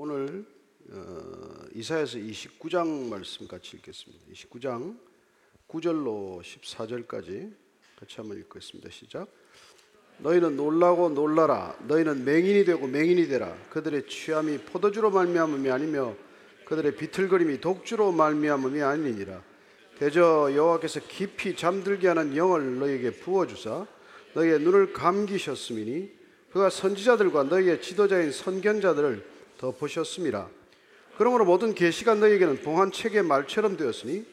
오늘 어, 이사야서 29장 말씀 같이 읽겠습니다. 29장 9절로 14절까지 같이 한번 읽겠습니다. 시작. 너희는 놀라고 놀라라. 너희는 맹인이 되고 맹인이 되라. 그들의 취함이 포도주로 말미암음이 아니며 그들의 비틀거림이 독주로 말미암음이 아니니라. 대저 여호와께서 깊이 잠들게 하는 영을 너희에게 부어 주사 너희의 눈을 감기셨음이니 그가 선지자들과 너희의 지도자인 선견자들을 덮으셨음이라. 그러므로 모든 계시가 너희에게는 봉한 책의 말처럼 되었으니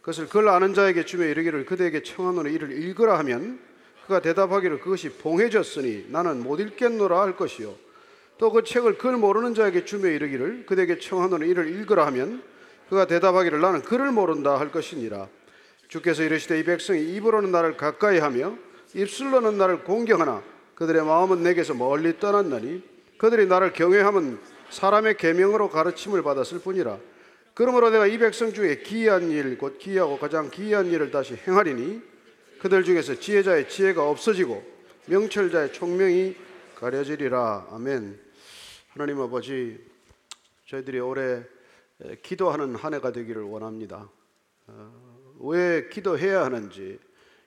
그것을 그걸 아는 자에게 주며 이르기를 그대에게 청하노니 이를 읽으라 하면 그가 대답하기를 그것이 봉해졌으니 나는 못 읽겠노라 할 것이요 또 그 책을 그걸 모르는 자에게 주며 이르기를 그대에게 청하노니 이를 읽으라 하면 그가 대답하기를 나는 그를 모른다 할 것이니라 주께서 이르시되 이 백성이 입으로는 나를 가까이 하며 입술로는 나를 공경하나 그들의 마음은 내게서 멀리 떠났나니 그들이 나를 경외함은 사람의 계명으로 가르침을 받았을 뿐이라. 그러므로 내가 이 백성 중에 기이한 일 곧 기이하고 가장 기이한 일을 다시 행하리니 그들 중에서 지혜자의 지혜가 없어지고 명철자의 총명이 가려지리라. 아멘. 하나님 아버지 저희들이 올해 기도하는 한 해가 되기를 원합니다. 어, 왜 기도해야 하는지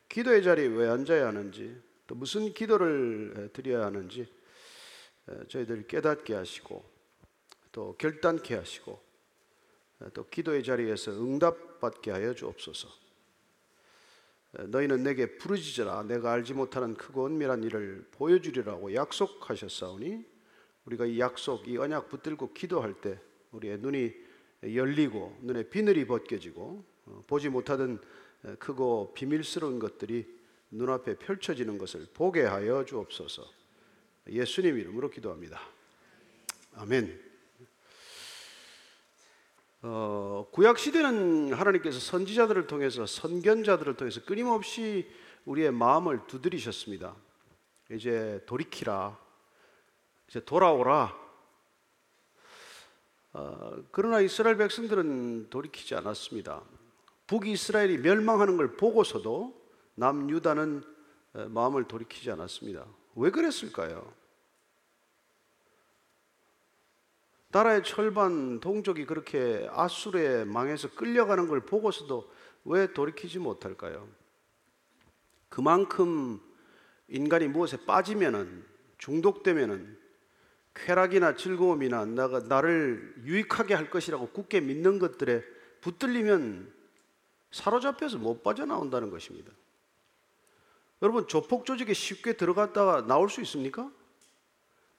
기도의 자리에 왜 앉아야 하는지 또 무슨 기도를 드려야 하는지 저희들 깨닫게 하시고 또 결단케 하시고 또 기도의 자리에서 응답받게 하여 주옵소서. 너희는 내게 부르짖으라 내가 알지 못하는 크고 은밀한 일을 보여주리라고 약속하셨사오니 우리가 이 약속 이 언약 붙들고 기도할 때 우리의 눈이 열리고 눈에 비늘이 벗겨지고 어, 보지 못하던 크고 비밀스러운 것들이 눈앞에 펼쳐지는 것을 보게 하여 주옵소서. 예수님 이름으로 기도합니다. 아멘. 어, 구약 시대는 하나님께서 선지자들을 통해서 선견자들을 통해서 끊임없이 우리의 마음을 두드리셨습니다. 이제 돌이키라, 이제 돌아오라. 어, 그러나 이스라엘 백성들은 돌이키지 않았습니다. 북이스라엘이 멸망하는 걸 보고서도 남유다는 마음을 돌이키지 않았습니다. 왜 그랬을까요? 나라의 철반 동족이 그렇게 아수르에 망해서 끌려가는 걸 보고서도 왜 돌이키지 못할까요? 그만큼 인간이 무엇에 빠지면은 중독되면은 쾌락이나 즐거움이나 나가 나를 유익하게 할 것이라고 굳게 믿는 것들에 붙들리면 사로잡혀서 못 빠져나온다는 것입니다. 여러분 조폭 조직에 쉽게 들어갔다가 나올 수 있습니까?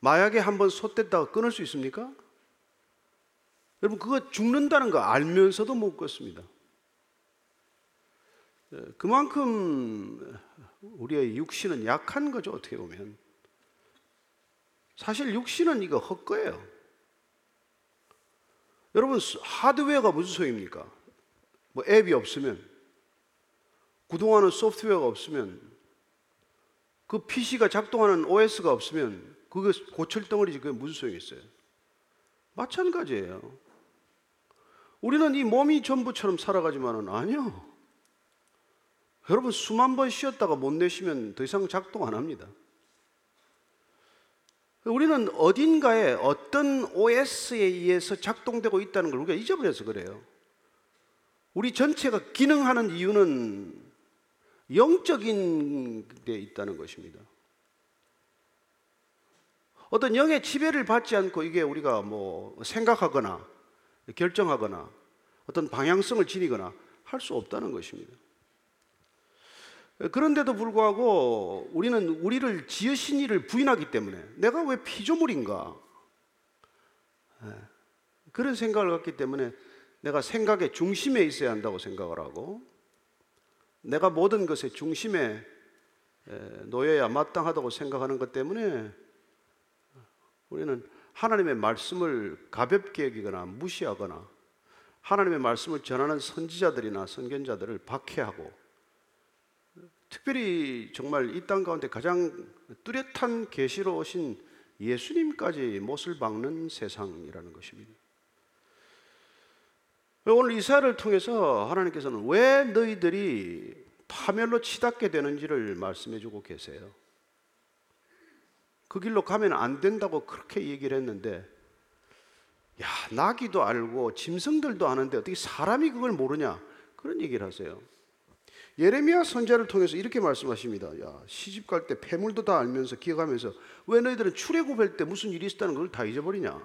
마약에 한번 솟댔다가 끊을 수 있습니까? 여러분 그거 죽는다는 거 알면서도 못 걷습니다. 예, 그만큼 우리의 육신은 약한 거죠 어떻게 보면. 사실 육신은 이거 헛거예요. 여러분 하드웨어가 무슨 소용입니까? 뭐 앱이 없으면 구동하는 소프트웨어가 없으면 그 PC가 작동하는 OS가 없으면 그거 고철 덩어리지 그게 무슨 소용이 있어요? 마찬가지예요. 우리는 이 몸이 전부처럼 살아가지만은 아니요. 여러분 수만 번 쉬었다가 못 내쉬면 더 이상 작동 안 합니다. 우리는 어딘가에 어떤 OS에 의해서 작동되고 있다는 걸 우리가 잊어버려서 그래요. 우리 전체가 기능하는 이유는 영적인 데 있다는 것입니다. 어떤 영의 지배를 받지 않고 이게 우리가 뭐 생각하거나 결정하거나 어떤 방향성을 지니거나 할 수 없다는 것입니다. 그런데도 불구하고 우리는 우리를 지으신 이를 부인하기 때문에 내가 왜 피조물인가? 예, 그런 생각을 갖기 때문에 내가 생각의 중심에 있어야 한다고 생각을 하고 내가 모든 것의 중심에 놓여야 마땅하다고 생각하는 것 때문에 우리는 하나님의 말씀을 가볍게 여기거나 무시하거나 하나님의 말씀을 전하는 선지자들이나 선견자들을 박해하고 특별히 정말 이 땅 가운데 가장 뚜렷한 계시로 오신 예수님까지 못을 박는 세상이라는 것입니다. 오늘 이사를 통해서 하나님께서는 왜 너희들이 파멸로 치닫게 되는지를 말씀해 주고 계세요. 그 길로 가면 안 된다고 그렇게 얘기를 했는데 나귀도 알고 짐승들도 아는데 어떻게 사람이 그걸 모르냐? 그런 얘기를 하세요. 예레미야 선자를 통해서 이렇게 말씀하십니다. 야, 시집 갈 때 폐물도 다 알면서 기억하면서 왜 너희들은 출애굽할 때 무슨 일이 있었다는 걸 다 잊어버리냐?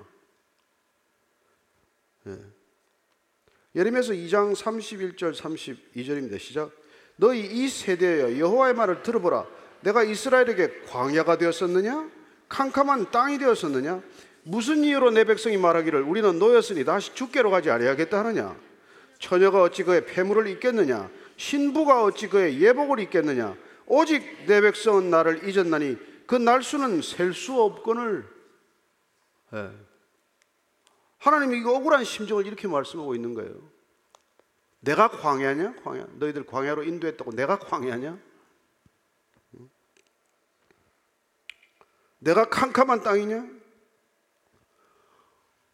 예. 예레미야서 2장 31절 32절입니다. 시작. 너희 이 세대여 여호와의 말을 들어보라. 내가 이스라엘에게 광야가 되었었느냐? 캄캄한 땅이 되었었느냐? 무슨 이유로 내 백성이 말하기를 우리는 노였으니 다시 죽게로 가지 아니하겠다 하느냐? 처녀가 어찌 그의 폐물을 입겠느냐? 신부가 어찌 그의 예복을 입겠느냐? 오직 내 백성은 나를 잊었나니 그 날수는 셀 수 없거늘. 예. 하나님이 이 억울한 심정을 이렇게 말씀하고 있는 거예요. 내가 광야냐? 광야. 너희들 광야로 인도했다고 내가 광야냐? 내가 캄캄한 땅이냐?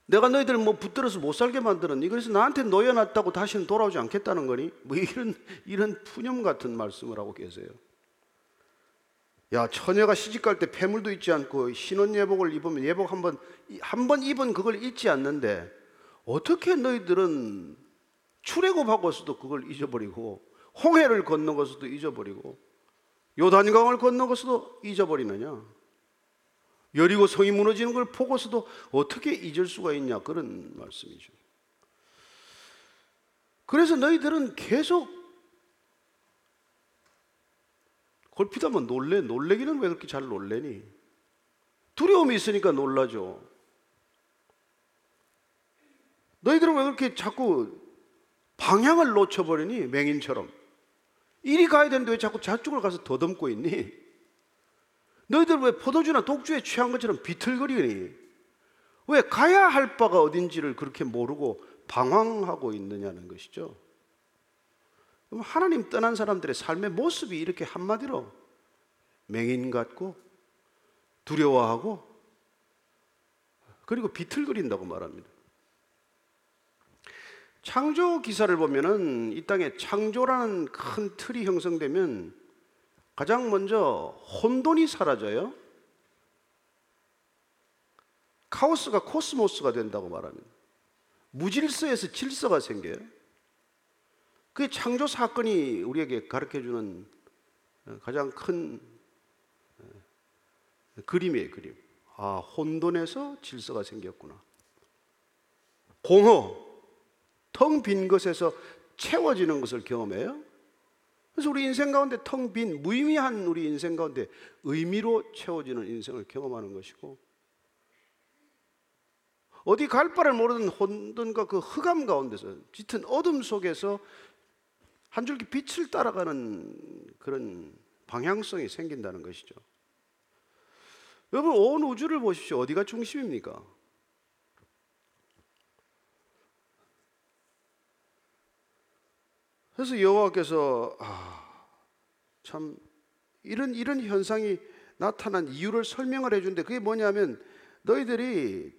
내가 너희들 뭐 붙들어서 못 살게 만들었니? 그래서 나한테 놓여놨다고 다시는 돌아오지 않겠다는 거니? 뭐 이런 이런 푸념 같은 말씀을 하고 계세요. 야 처녀가 시집 갈 때 폐물도 입지 않고 신혼 예복을 입으면 예복 한 번 한 번 입은 그걸 잊지 않는데 어떻게 너희들은 출애굽하고서도 그걸 잊어버리고 홍해를 건너고서도 잊어버리고 요단강을 건너고서도 잊어버리느냐? 여리고 성이 무너지는 걸 보고서도 어떻게 잊을 수가 있냐 그런 말씀이죠. 그래서 너희들은 계속 골피다면 놀래 놀래기는 왜 그렇게 잘 놀래니? 두려움이 있으니까 놀라죠. 너희들은 왜 그렇게 자꾸 방향을 놓쳐버리니 맹인처럼 이리 가야 되는데 왜 자꾸 저쪽을 가서 더듬고 있니? 너희들 왜 포도주나 독주에 취한 것처럼 비틀거리니? 왜 가야 할 바가 어딘지를 그렇게 모르고 방황하고 있느냐는 것이죠. 하나님 떠난 사람들의 삶의 모습이 이렇게 한마디로 맹인 같고 두려워하고 그리고 비틀거린다고 말합니다. 창조 기사를 보면은 이 땅에 창조라는 큰 틀이 형성되면 가장 먼저 혼돈이 사라져요. 카오스가 코스모스가 된다고 말합니다. 무질서에서 질서가 생겨요. 그 창조 사건이 우리에게 가르쳐 주는 가장 큰 그림이에요, 그림. 아, 혼돈에서 질서가 생겼구나. 공허, 텅 빈 것에서 채워지는 것을 경험해요. 그래서 우리 인생 가운데 텅 빈 무의미한 우리 인생 가운데 의미로 채워지는 인생을 경험하는 것이고 어디 갈 바를 모르는 혼돈과 그 흑암 가운데서 짙은 어둠 속에서 한 줄기 빛을 따라가는 그런 방향성이 생긴다는 것이죠. 여러분 온 우주를 보십시오. 어디가 중심입니까? 그래서 여호와께서 아, 참 이런 이런 현상이 나타난 이유를 설명을 해준데 그게 뭐냐면 너희들이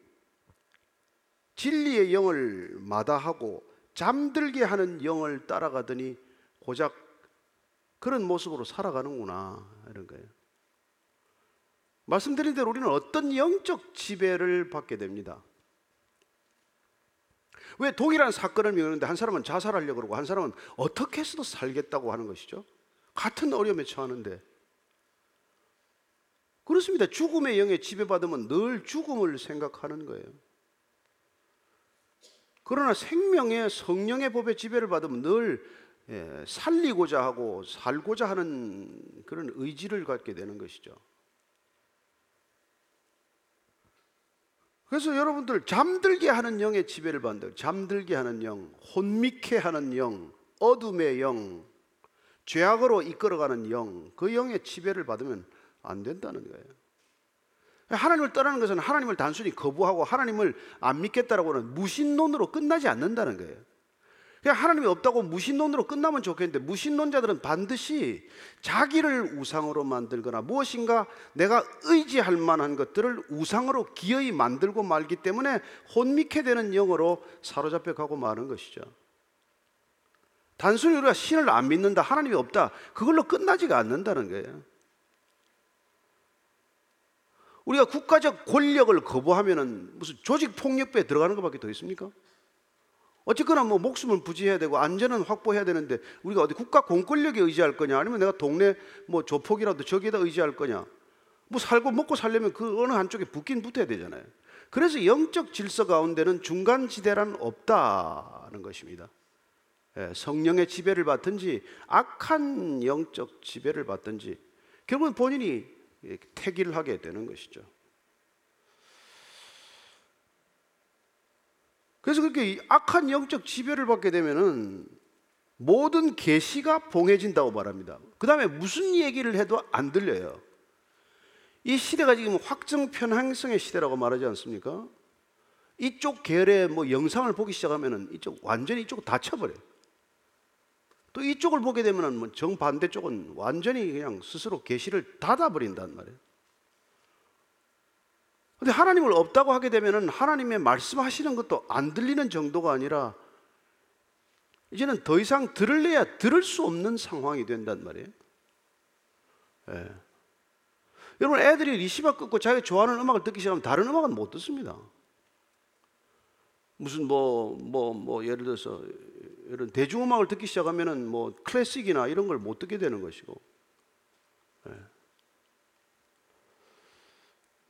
진리의 영을 마다하고 잠들게 하는 영을 따라가더니 고작 그런 모습으로 살아가는구나 이런 거예요. 말씀드린 대로 우리는 어떤 영적 지배를 받게 됩니다. 왜 동일한 사건을 미루는데 한 사람은 자살하려고 그러고 한 사람은 어떻게 해서도 살겠다고 하는 것이죠? 같은 어려움에 처하는데. 그렇습니다. 죽음의 영에 지배받으면 늘 죽음을 생각하는 거예요. 그러나 생명의 성령의 법에 지배를 받으면 늘 예, 살리고자 하고 살고자 하는 그런 의지를 갖게 되는 것이죠. 그래서 여러분들 잠들게 하는 영의 지배를 받는다. 잠들게 하는 영, 혼미케 하는 영, 어둠의 영, 죄악으로 이끌어가는 영, 그 영의 지배를 받으면 안 된다는 거예요. 하나님을 떠나는 것은 하나님을 단순히 거부하고 하나님을 안 믿겠다라고 하는 무신론으로 끝나지 않는다는 거예요. 그냥 하나님이 없다고 무신론으로 끝나면 좋겠는데 무신론자들은 반드시 자기를 우상으로 만들거나 무엇인가 내가 의지할 만한 것들을 우상으로 기어이 만들고 말기 때문에 혼미케 되는 영으로 사로잡혀 가고 마는 것이죠. 단순히 우리가 신을 안 믿는다, 하나님이 없다, 그걸로 끝나지가 않는다는 거예요. 우리가 국가적 권력을 거부하면은 무슨 조직 폭력배에 들어가는 것밖에 더 있습니까? 어쨌거나 뭐 목숨을 부지해야 되고 안전은 확보해야 되는데 우리가 어디 국가 공권력에 의지할 거냐 아니면 내가 동네 뭐 조폭이라도 저기에다 의지할 거냐 뭐 살고 먹고 살려면 그 어느 한쪽에 붙긴 붙어야 되잖아요. 그래서 영적 질서 가운데는 중간 지대란 없다는 것입니다. 예, 성령의 지배를 받든지 악한 영적 지배를 받든지 결국은 본인이 택일 하게 되는 것이죠. 그래서 그렇게 악한 영적 지배를 받게 되면은 모든 계시가 봉해진다고 말합니다. 그 다음에 무슨 얘기를 해도 안 들려요. 이 시대가 지금 확정 편향성의 시대라고 말하지 않습니까? 이쪽 계열의 뭐 영상을 보기 시작하면은 이쪽 완전히 이쪽 닫혀버려요. 또 이쪽을 보게 되면은 뭐 정반대 쪽은 완전히 그냥 스스로 계시를 닫아버린단 말이에요. 근데 하나님을 없다고 하게 되면은 하나님의 말씀하시는 것도 안 들리는 정도가 아니라 이제는 더 이상 들을래야 들을 수 없는 상황이 된단 말이에요. 예. 여러분 애들이 리시바 끊고 자기가 좋아하는 음악을 듣기 시작하면 다른 음악은 못 듣습니다. 무슨 뭐 뭐뭐 뭐 예를 들어서 이런 대중음악을 듣기 시작하면은 뭐 클래식이나 이런 걸 못 듣게 되는 것이고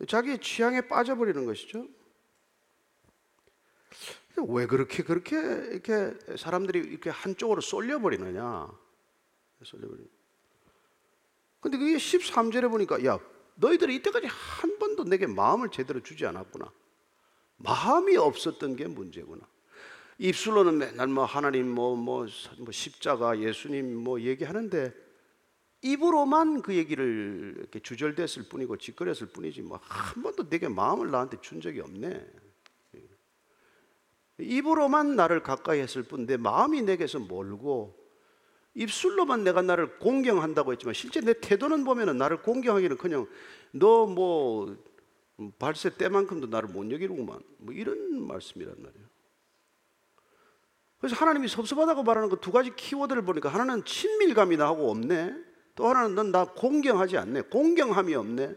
자기의 취향에 빠져버리는 것이죠. 왜 그렇게 그렇게 이렇게 사람들이 이렇게 한쪽으로 쏠려 버리느냐? 쏠려 버리. 근데 그게 13절에 보니까 야 너희들이 이때까지 한 번도 내게 마음을 제대로 주지 않았구나. 마음이 없었던 게 문제구나. 입술로는 맨날 뭐 하나님 뭐, 뭐, 뭐 십자가 예수님 뭐 얘기하는데 입으로만 그 얘기를 이렇게 주절됐을 뿐이고 짓거렸을 뿐이지 뭐 한 번도 내게 마음을 나한테 준 적이 없네. 입으로만 나를 가까이 했을 뿐 내 마음이 내게서 멀고 입술로만 내가 나를 공경한다고 했지만 실제 내 태도는 보면은 나를 공경하기는 그냥 너 뭐 발세 때만큼도 나를 못 여기는구만 뭐 이런 말씀이란 말이에요. 그래서 하나님이 섭섭하다고 말하는 그 두 가지 키워드를 보니까 하나는 친밀감이 나하고 없네. 또 하나는 넌 나 공경하지 않네. 공경함이 없네.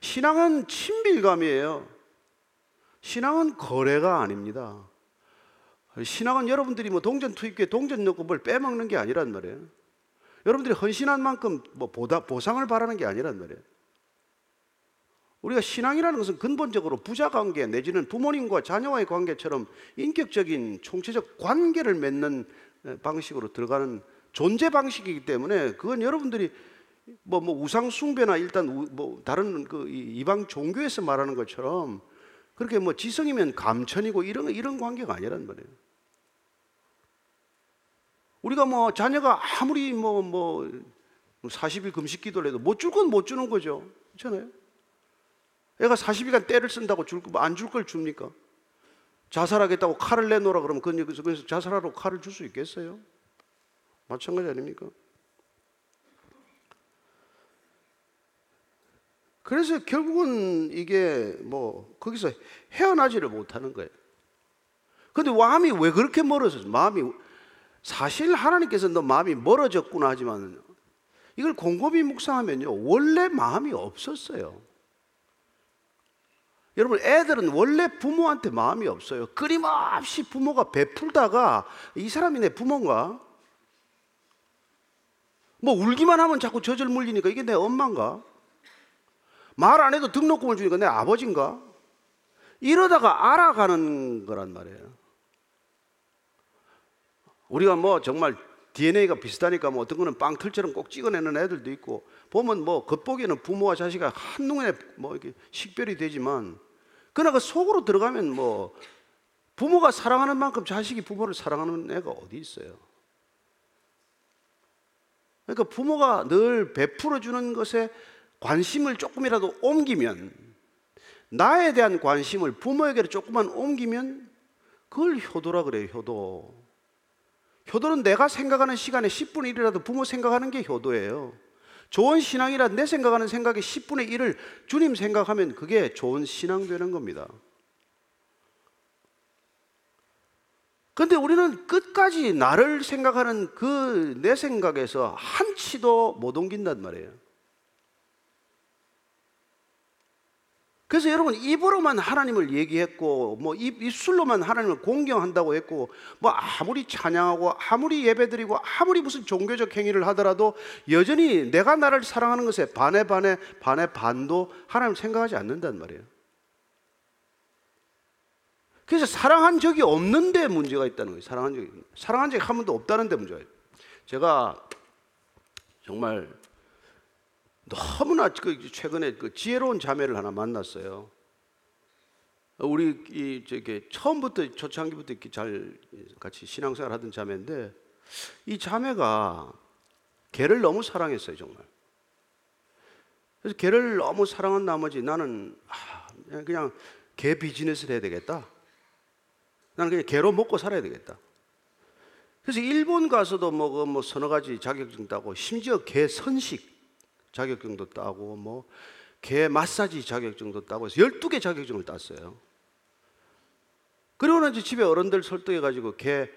신앙은 친밀감이에요. 신앙은 거래가 아닙니다. 신앙은 여러분들이 뭐 동전 투입기에 동전 넣고 뭘 빼먹는 게 아니란 말이에요. 여러분들이 헌신한 만큼 뭐 보다 보상을 바라는 게 아니란 말이에요. 우리가 신앙이라는 것은 근본적으로 부자 관계 내지는 부모님과 자녀와의 관계처럼 인격적인 총체적 관계를 맺는 방식으로 들어가는 존재 방식이기 때문에 그건 여러분들이 뭐, 뭐 우상 숭배나 일단 우, 뭐 다른 그 이방 종교에서 말하는 것처럼 그렇게 뭐 지성이면 감천이고 이런 이런 관계가 아니란 말이에요. 우리가 뭐 자녀가 아무리 뭐 뭐 40일 금식 기도를 해도 못 줄 건 못 주는 거죠. 그렇잖아요. 애가 40일간 때를 쓴다고 안줄 걸 줍니까? 자살하겠다고 칼을 내놓으라 그러면 그건 그래서 자살하라고 칼을 줄 수 있겠어요? 마찬가지 아닙니까? 그래서 결국은 이게 뭐 거기서 헤어나지를 못하는 거예요. 근데 마음이 왜 그렇게 멀어졌어? 마음이 사실 하나님께서 너 마음이 멀어졌구나 하지만 이걸 곰곰이 묵상하면요 원래 마음이 없었어요. 여러분 애들은 원래 부모한테 마음이 없어요. 끊임없이 부모가 베풀다가 이 사람이 내 부모인가? 뭐 울기만 하면 자꾸 저절 물리니까 이게 내 엄마인가? 말 안 해도 등록금을 주니까 내 아버지인가? 이러다가 알아가는 거란 말이에요. 우리가 뭐 정말 DNA가 비슷하니까 뭐 어떤 거는 빵틀처럼 꼭 찍어내는 애들도 있고 보면 뭐 겉보기에는 부모와 자식이 한눈에 뭐 이렇게 식별이 되지만 그러나 그 속으로 들어가면 뭐 부모가 사랑하는 만큼 자식이 부모를 사랑하는 애가 어디 있어요? 그러니까 부모가 늘 베풀어 주는 것에 관심을 조금이라도 옮기면 나에 대한 관심을 부모에게 조금만 옮기면 그걸 효도라 그래요, 효도. 효도는 내가 생각하는 시간에 10분의 1이라도 부모 생각하는 게 효도예요. 좋은 신앙이라 내 생각하는 생각의 10분의 1을 주님 생각하면 그게 좋은 신앙 되는 겁니다. 근데 우리는 끝까지 나를 생각하는 그 내 생각에서 한치도 못 옮긴단 말이에요. 그래서 여러분 입으로만 하나님을 얘기했고 뭐 입, 입술로만 하나님을 공경한다고 했고 뭐 아무리 찬양하고 아무리 예배드리고 아무리 무슨 종교적 행위를 하더라도 여전히 내가 나를 사랑하는 것에 반에 반에 반에 반도 하나님을 생각하지 않는단 말이에요. 그래서 사랑한 적이 없는데 문제가 있다는 거예요. 사랑한 적이 사랑한 적이 한 번도 없다는 데 문제가 있어요. 제가 정말 너무나 그 최근에 그 지혜로운 자매를 하나 만났어요. 우리 이 저게 처음부터 초창기부터 이렇게 잘 같이 신앙생활 하던 자매인데 이 자매가 개를 너무 사랑했어요 정말. 그래서 개를 너무 사랑한 나머지 나는 아, 그냥 개 비즈니스를 해야 되겠다. 나는 그냥 개로 먹고 살아야 되겠다. 그래서 일본 가서도 뭐, 그뭐 서너 가지 자격증 따고 심지어 개 선식 자격증도 따고 뭐 개 마사지 자격증도 따고 해서 12개 자격증을 땄어요. 그리고는 이제 집에 어른들 설득해 가지고 개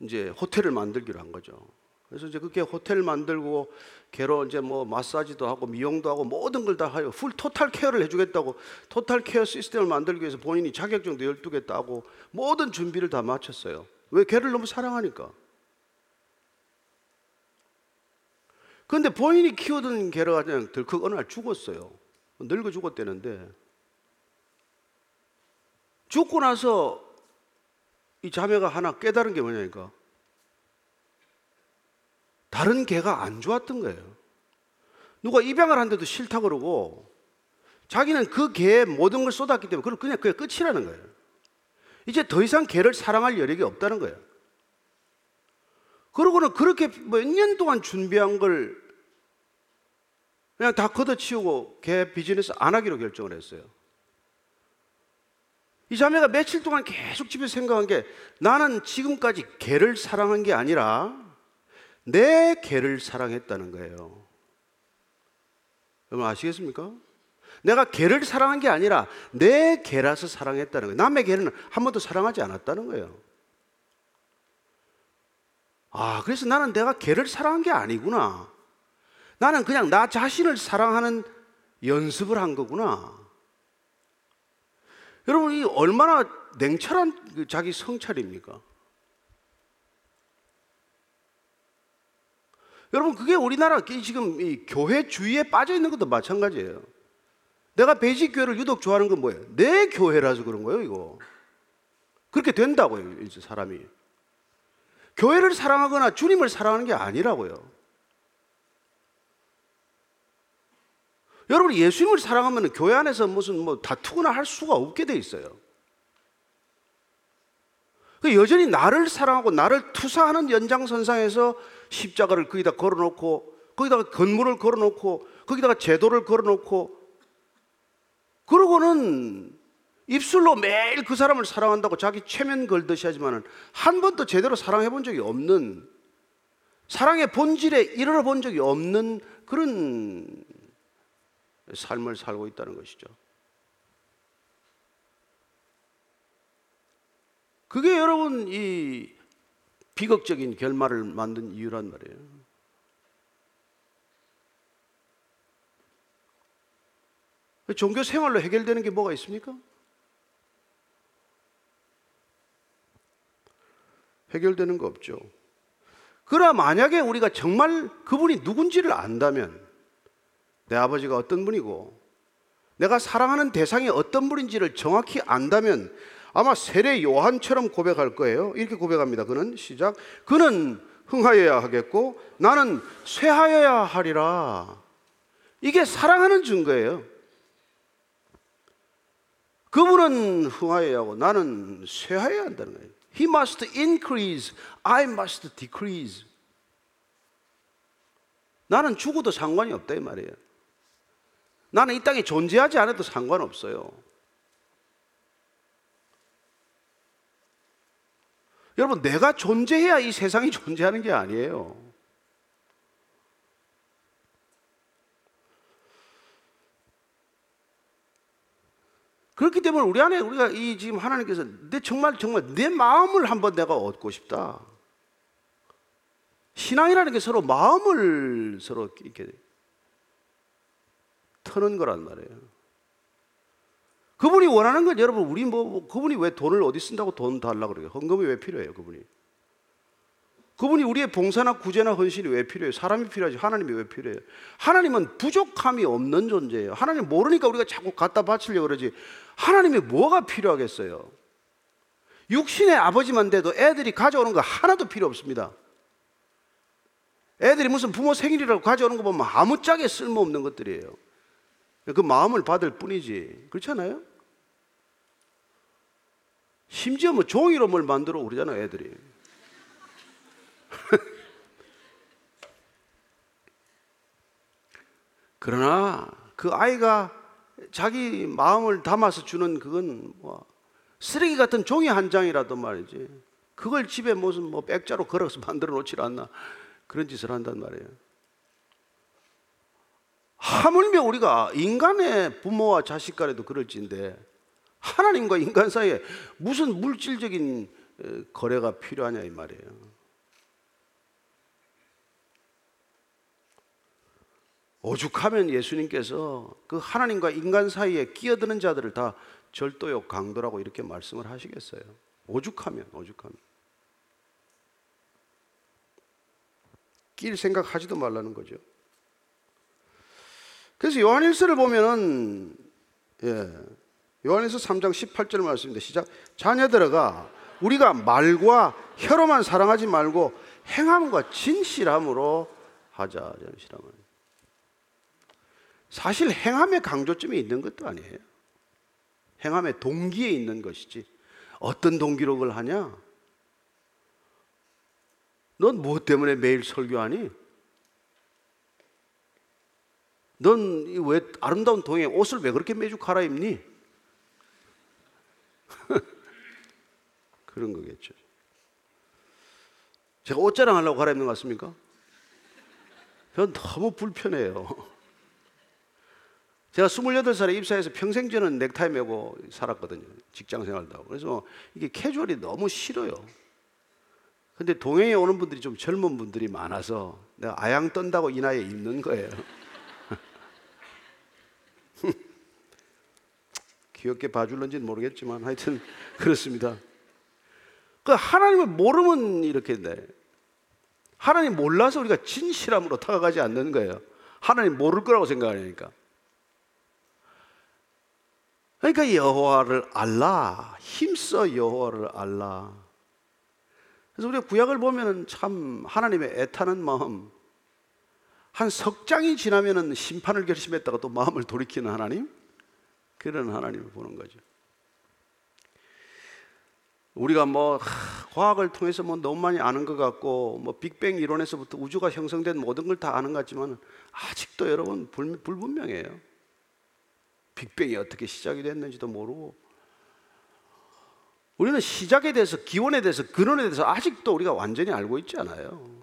이제 호텔을 만들기로 한 거죠. 그래서 이제 그게 호텔 만들고 개로 이제 뭐 마사지도 하고 미용도 하고 모든 걸 다 하여 full total care를 해주겠다고 total care 시스템을 만들기 위해서 본인이 자격증도 12개 따고 모든 준비를 다 마쳤어요. 왜 개를 너무 사랑하니까. 그런데 본인이 키우던 개가 그냥 들컥 어느 날 죽었어요. 늙어 죽었대는데 죽고 나서 이 자매가 하나 깨달은 게 뭐냐니까 다른 개가 안 좋았던 거예요. 누가 입양을 한데도 싫다 그러고 자기는 그 개에 모든 걸 쏟았기 때문에 그걸 그냥 그게 끝이라는 거예요. 이제 더 이상 개를 사랑할 여력이 없다는 거예요. 그러고는 그렇게 몇 년 동안 준비한 걸 그냥 다 걷어치우고 개 비즈니스 안 하기로 결정을 했어요. 이 자매가 며칠 동안 계속 집에서 생각한 게 나는 지금까지 개를 사랑한 게 아니라 내 개를 사랑했다는 거예요. 여러분 아시겠습니까? 내가 개를 사랑한 게 아니라 내 개라서 사랑했다는 거예요. 남의 개는 한 번도 사랑하지 않았다는 거예요. 아, 그래서 나는 내가 개를 사랑한 게 아니구나. 나는 그냥 나 자신을 사랑하는 연습을 한 거구나. 여러분, 이 얼마나 냉철한 그 자기 성찰입니까? 여러분, 그게 우리나라 지금 이 교회 주위에 빠져 있는 것도 마찬가지예요. 내가 배식교회를 유독 좋아하는 건 뭐예요? 내 교회라서 그런 거예요, 이거. 그렇게 된다고요, 이제 사람이. 교회를 사랑하거나 주님을 사랑하는 게 아니라고요. 여러분 예수님을 사랑하면 교회 안에서 무슨 뭐 다투거나 할 수가 없게 돼 있어요. 그 여전히 나를 사랑하고 나를 투사하는 연장선상에서 십자가를 거기다 걸어놓고 거기다가 건물을 걸어놓고 거기다가 제도를 걸어놓고 그러고는 입술로 매일 그 사람을 사랑한다고 자기 최면 걸듯이 하지만은 한 번도 제대로 사랑해 본 적이 없는 사랑의 본질에 이르러 본 적이 없는 그런 삶을 살고 있다는 것이죠. 그게 여러분 이 비극적인 결말을 만든 이유란 말이에요. 종교 생활로 해결되는 게 뭐가 있습니까? 해결되는 거 없죠. 그러나 만약에 우리가 정말 그분이 누군지를 안다면 내 아버지가 어떤 분이고 내가 사랑하는 대상이 어떤 분인지를 정확히 안다면 아마 세례 요한처럼 고백할 거예요. 이렇게 고백합니다. 그는 시작. 그는 흥하여야 하겠고 나는 쇠하여야 하리라. 이게 사랑하는 증거예요. 그분은 흥하여야 하고 나는 쇠하여야 한다는 거예요. He must increase, I must decrease. 나는 죽어도 상관이 없다 이 말이에요. 나는 이 땅에 존재하지 않아도 상관없어요. 여러분, 내가 존재해야 이 세상이 존재하는 게 아니에요. 그렇기 때문에 우리 안에 우리가 이 지금 하나님께서 내 정말 정말 내 마음을 한번 내가 얻고 싶다. 신앙이라는 게 서로 마음을 서로 이렇게 터는 거란 말이에요. 그분이 원하는 건 여러분 우리 뭐, 뭐 그분이 왜 돈을 어디 쓴다고 돈 달라고 그래요? 헌금이 왜 필요해요, 그분이? 그분이 우리의 봉사나 구제나 헌신이 왜 필요해요? 사람이 필요하지 하나님이 왜 필요해요? 하나님은 부족함이 없는 존재예요. 하나님 모르니까 우리가 자꾸 갖다 바치려고 그러지. 하나님이 뭐가 필요하겠어요? 육신의 아버지만 돼도 애들이 가져오는 거 하나도 필요 없습니다. 애들이 무슨 부모 생일이라고 가져오는 거 보면 아무짝에 쓸모없는 것들이에요. 그 마음을 받을 뿐이지. 그렇잖아요? 심지어 뭐 종이로 뭘 만들어 오르잖아요, 애들이. 그러나 그 아이가 자기 마음을 담아서 주는 그건 뭐 쓰레기 같은 종이 한 장이라도 말이지. 그걸 집에 무슨 뭐 백자로 걸어서 만들어 놓질 않나. 그런 짓을 한단 말이에요. 하물며 우리가 인간의 부모와 자식 간에도 그럴지인데 하나님과 인간 사이에 무슨 물질적인 거래가 필요하냐 이 말이에요. 오죽하면 예수님께서 그 하나님과 인간 사이에 끼어드는 자들을 다 절도요 강도라고 이렇게 말씀을 하시겠어요. 오죽하면 오죽하면 낄 생각하지도 말라는 거죠. 그래서 요한일서를 보면은 예. 요한일서 3장 18절 말씀인데 시작 자녀들아 우리가 말과 혀로만 사랑하지 말고 행함과 진실함으로 하자 진실함을 사실 행함의 강조점이 있는 것도 아니에요. 행함의 동기에 있는 것이지. 어떤 동기로 그걸 하냐? 넌 무엇 때문에 매일 설교하니? 넌 왜 아름다운 동에 옷을 왜 그렇게 매주 갈아입니? 그런 거겠죠. 제가 옷 자랑 하려고 갈아입는 것 같습니까? 전 너무 불편해요. 제가 28살에 입사해서 평생 저는 넥타이 메고 살았거든요. 직장 생활도 하고. 그래서 이게 캐주얼이 너무 싫어요. 근데 동행에 오는 분들이 좀 젊은 분들이 많아서 내가 아양 떤다고 이 나이에 입는 거예요. 귀엽게 봐줄런지는 모르겠지만 하여튼 그렇습니다. 그 하나님을 모르면 이렇게 돼. 하나님 몰라서 우리가 진실함으로 다가가지 않는 거예요. 하나님 모를 거라고 생각하니까. 그러니까 여호와를 알라 힘써 여호와를 알라. 그래서 우리가 구약을 보면은 참 하나님의 애타는 마음 한 석 장이 지나면은 심판을 결심했다가 또 마음을 돌이키는 하나님 그런 하나님을 보는 거죠. 우리가 뭐 과학을 통해서 뭐 너무 많이 아는 것 같고 뭐 빅뱅 이론에서부터 우주가 형성된 모든 걸 다 아는 것 같지만 아직도 여러분 불, 불분명해요. 빅뱅이 어떻게 시작이 됐는지도 모르고 우리는 시작에 대해서 기원에 대해서 근원에 대해서 아직도 우리가 완전히 알고 있지 않아요.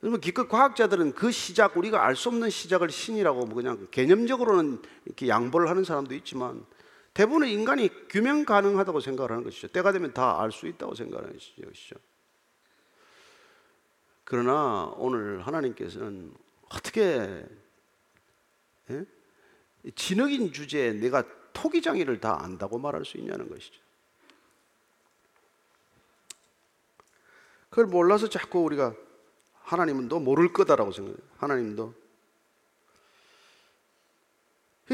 그러면 기껏 과학자들은 그 시작 우리가 알 수 없는 시작을 신이라고 뭐 그냥 개념적으로는 이렇게 양보를 하는 사람도 있지만 대부분의 인간이 규명 가능하다고 생각을 하는 것이죠. 때가 되면 다 알 수 있다고 생각하는 것이죠. 그러나 오늘 하나님께서는 어떻게 예? 진흙인 주제에 내가 토기장애를 다 안다고 말할 수 있냐는 것이죠. 그걸 몰라서 자꾸 우리가 하나님은 너 모를 거다라고 생각해요. 하나님도.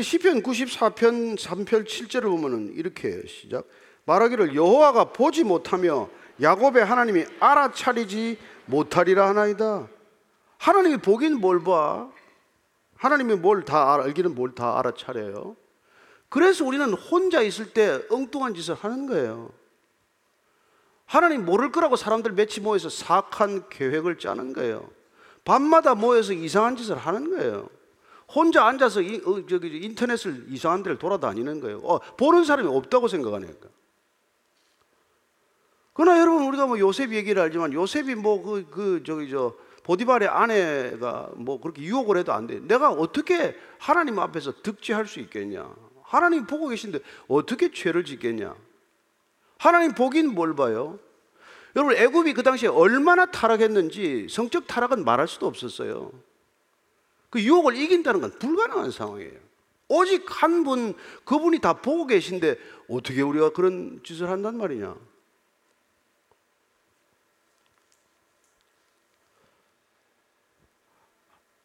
시편 94편 3편 7절을 보면은 이렇게 해요. 시작. 말하기를 여호와가 보지 못하며 야곱의 하나님이 알아차리지 못하리라 하나이다. 하나님이 보긴 뭘 봐? 하나님이 뭘 다 알기는 뭘 다 알아차려요. 그래서 우리는 혼자 있을 때 엉뚱한 짓을 하는 거예요. 하나님 모를 거라고 사람들 몇이 모여서 사악한 계획을 짜는 거예요. 밤마다 모여서 이상한 짓을 하는 거예요. 혼자 앉아서 이, 어, 저기 인터넷을 이상한 데를 돌아다니는 거예요. 어, 보는 사람이 없다고 생각하니까. 그러나 여러분 우리가 뭐 요셉 얘기를 알지만 요셉이 뭐 그 그 저기 저 보디발의 아내가 뭐 그렇게 유혹을 해도 안 돼. 내가 어떻게 하나님 앞에서 득지할 수 있겠냐? 하나님 보고 계신데 어떻게 죄를 짓겠냐? 하나님 보긴 뭘 봐요? 여러분 애굽이 그 당시에 얼마나 타락했는지 성적 타락은 말할 수도 없었어요. 그 유혹을 이긴다는 건 불가능한 상황이에요. 오직 한 분, 그분이 다 보고 계신데 어떻게 우리가 그런 짓을 한단 말이냐?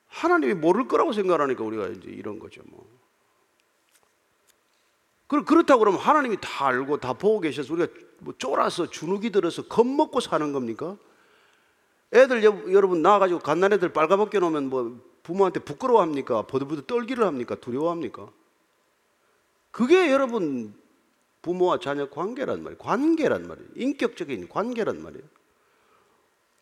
하나님이 모를 거라고 생각하니까 우리가 이제 이런 거죠, 뭐. 그- 그렇다고 그러면 하나님이 다 알고 다 보고 계셔서 우리가 뭐 쫄아서 주눅이 들어서 겁먹고 사는 겁니까? 애들 여, 여러분 나와가지고 갓난 애들 빨가벗겨 놓으면 뭐 부모한테 부끄러워합니까? 버들버들 떨기를 합니까? 두려워합니까? 그게 여러분 부모와 자녀 관계란 말이에요. 관계란 말이에요. 인격적인 관계란 말이에요.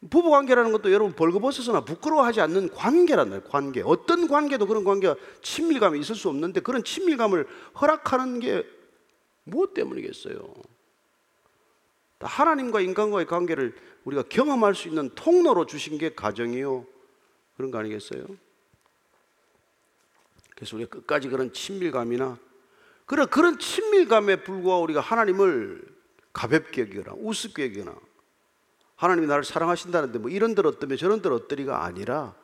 부부 관계라는 것도 여러분 벌거벗어서나 부끄러워하지 않는 관계란 말이에요. 관계. 어떤 관계도 그런 관계가 친밀감이 있을 수 없는데 그런 친밀감을 허락하는 게 무엇 때문이겠어요? 하나님과 인간과의 관계를 우리가 경험할 수 있는 통로로 주신 게 가정이요. 그런 거 아니겠어요? 그래서 우리가 끝까지 그런 친밀감이나 그런 그런 친밀감에 불구하고 우리가 하나님을 가볍게 여기거나 우습게 여기거나 하나님이 나를 사랑하신다는데 뭐 이런 들 어떠면 저런 들 어떠리가 아니라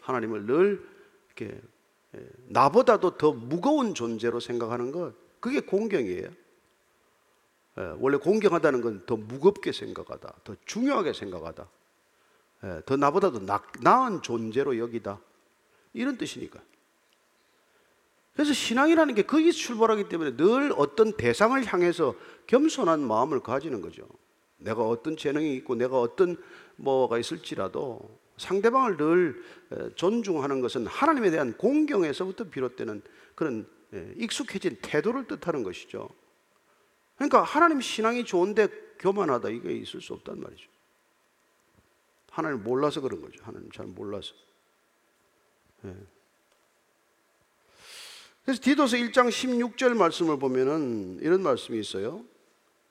하나님을 늘 이렇게 예, 나보다도 더 무거운 존재로 생각하는 것 그게 공경이에요. 예, 원래 공경하다는 건 더 무겁게 생각하다, 더 중요하게 생각하다, 예, 더 나보다도 나, 나은 존재로 여기다 이런 뜻이니까. 그래서 신앙이라는 게 거기서 출발하기 때문에 늘 어떤 대상을 향해서 겸손한 마음을 가지는 거죠. 내가 어떤 재능이 있고 내가 어떤 뭐가 있을지라도 상대방을 늘 존중하는 것은 하나님에 대한 공경에서부터 비롯되는 그런 익숙해진 태도를 뜻하는 것이죠. 그러니까 하나님 신앙이 좋은데 교만하다 이게 있을 수 없단 말이죠. 하나님 몰라서 그런 거죠. 하나님 잘 몰라서. 네. 그래서 디도서 1장 16절 말씀을 보면은 이런 말씀이 있어요.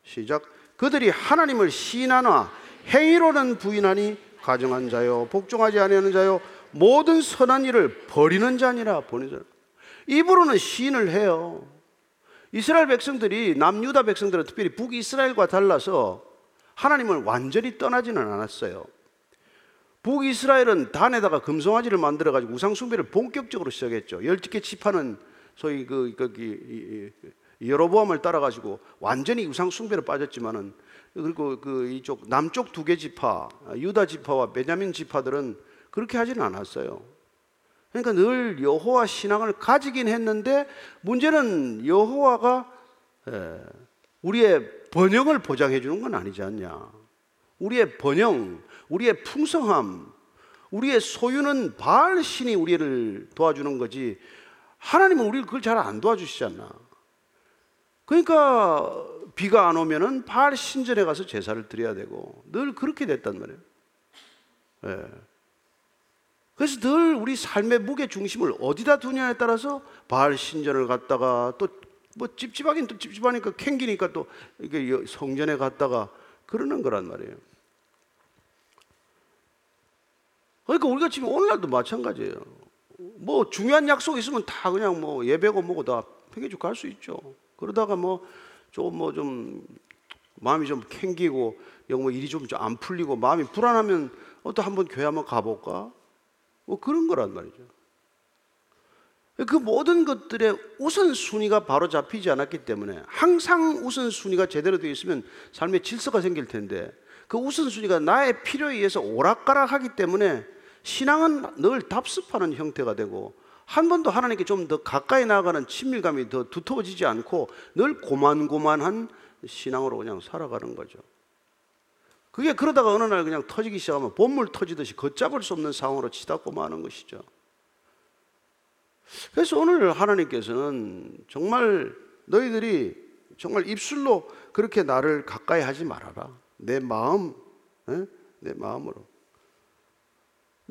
시작. 그들이 하나님을 신하나 행위로는 부인하니 가정한 자요 복종하지 아니하는 자요 모든 선한 일을 버리는 자니라 보내자. 입으로는 시인을 해요. 이스라엘 백성들이 남유다 백성들은 특별히 북이스라엘과 달라서 하나님을 완전히 떠나지는 않았어요. 북이스라엘은 단에다가 금송아지를 만들어 가지고 우상 숭배를 본격적으로 시작했죠. 열두 개 지파는 소위 그 거기 여로보암을 따라 가지고 완전히 우상 숭배로 빠졌지만은 그리고 그 이쪽 남쪽 두 개 지파 유다 지파와 베냐민 지파들은 그렇게 하지는 않았어요. 그러니까 늘 여호와 신앙을 가지긴 했는데 문제는 여호와가 우리의 번영을 보장해 주는 건 아니지 않냐. 우리의 번영, 우리의 풍성함, 우리의 소유는 바알 신이 우리를 도와주는 거지. 하나님은 우리를 그걸 잘 안 도와주시지 않나. 그러니까 비가 안 오면은 바알 신전에 가서 제사를 드려야 되고 늘 그렇게 됐단 말이에요. 예. 그래서 늘 우리 삶의 무게 중심을 어디다 두냐에 따라서 바알 신전을 갔다가 또 뭐 찝찝하긴 또 찝찝하니까 캥기니까 또 이게 성전에 갔다가 그러는 거란 말이에요. 그러니까 우리가 지금 오늘날도 마찬가지예요. 뭐 중요한 약속 있으면 다 그냥 뭐 예배고 뭐고 다 팽개주고 할 수 있죠. 그러다가 뭐좀뭐좀 마음이 좀 캥기고 영뭐 일이 좀 안 풀리고 마음이 불안하면 어, 또 한번 교회 한번 가볼까? 뭐 그런 거란 말이죠. 그 모든 것들의 우선순위가 바로 잡히지 않았기 때문에 항상 우선순위가 제대로 되어 있으면 삶에 질서가 생길 텐데 그 우선순위가 나의 필요에 의해서 오락가락하기 때문에 신앙은 늘 답습하는 형태가 되고 한 번도 하나님께 좀 더 가까이 나아가는 친밀감이 더 두터워지지 않고 늘 고만고만한 신앙으로 그냥 살아가는 거죠. 그게 그러다가 어느 날 그냥 터지기 시작하면 본물 터지듯이 걷잡을 수 없는 상황으로 치닫고 마는 것이죠. 그래서 오늘 하나님께서는 정말 너희들이 정말 입술로 그렇게 나를 가까이 하지 말아라. 내 마음, 에? 내 마음으로.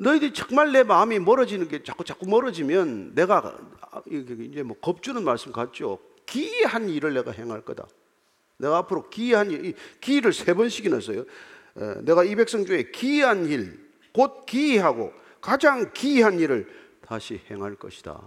너희들이 정말 내 마음이 멀어지는 게 자꾸 자꾸 멀어지면 내가 이제 뭐 겁주는 말씀 같죠. 기이한 일을 내가 행할 거다. 내가 앞으로 기이한 일, 기이를 세 번씩이나 써요. 내가 이 백성 중에 기이한 일, 곧 기이하고 가장 기이한 일을 다시 행할 것이다.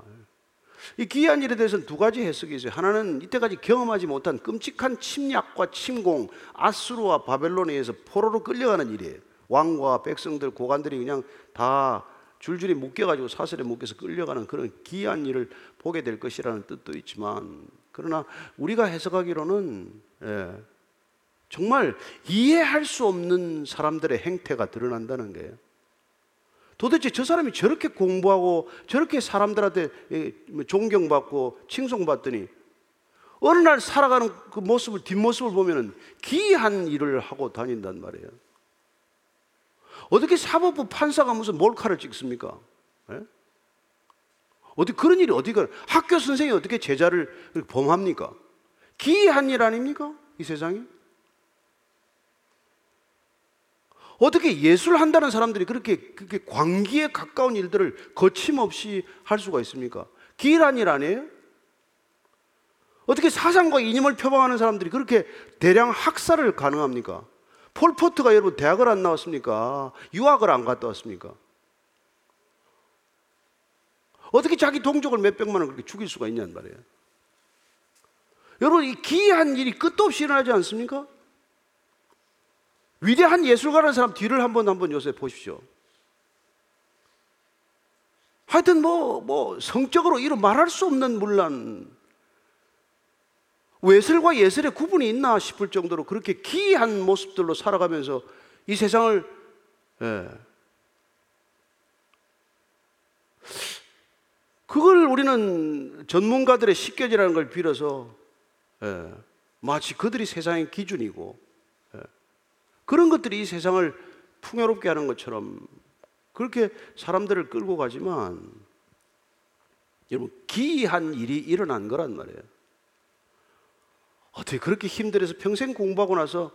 이 기이한 일에 대해서는 두 가지 해석이 있어요. 하나는 이때까지 경험하지 못한 끔찍한 침략과 침공, 아수르와 바벨론에 의해서 포로로 끌려가는 일이에요. 왕과 백성들, 고관들이 그냥 다 줄줄이 묶여가지고 사슬에 묶여서 끌려가는 그런 기이한 일을 보게 될 것이라는 뜻도 있지만 그러나 우리가 해석하기로는 예, 정말 이해할 수 없는 사람들의 행태가 드러난다는 거예요. 도대체 저 사람이 저렇게 공부하고 저렇게 사람들한테 예, 뭐 존경받고 칭송받더니 어느 날 살아가는 그 모습을 뒷모습을 보면은 기이한 일을 하고 다닌단 말이에요. 어떻게 사법부 판사가 무슨 몰카를 찍습니까? 예? 어디 그런 일이 어디가 학교 선생이 어떻게 제자를 범합니까? 기이한 일 아닙니까? 이 세상에? 어떻게 예술 한다는 사람들이 그렇게, 그렇게 광기에 가까운 일들을 거침없이 할 수가 있습니까? 기이한 일 아니에요? 어떻게 사상과 이념을 표방하는 사람들이 그렇게 대량 학살을 가능합니까? 폴포트가 여러분 대학을 안 나왔습니까? 유학을 안 갔다 왔습니까? 어떻게 자기 동족을 몇 백만을 그렇게 죽일 수가 있냔 말이에요. 여러분, 이 기이한 일이 끝도 없이 일어나지 않습니까? 위대한 예술가라는 사람 뒤를 한번 한번 요새 보십시오. 하여튼 뭐, 뭐, 성적으로 이루 말할 수 없는 문란. 외설과 예술의 구분이 있나 싶을 정도로 그렇게 기이한 모습들로 살아가면서 이 세상을, 예. 그걸 우리는 전문가들의 식견이라는 걸 빌어서, 예. 마치 그들이 세상의 기준이고, 예. 그런 것들이 이 세상을 풍요롭게 하는 것처럼 그렇게 사람들을 끌고 가지만 여러분 기이한 일이 일어난 거란 말이에요. 어떻게 그렇게 힘들어서 평생 공부하고 나서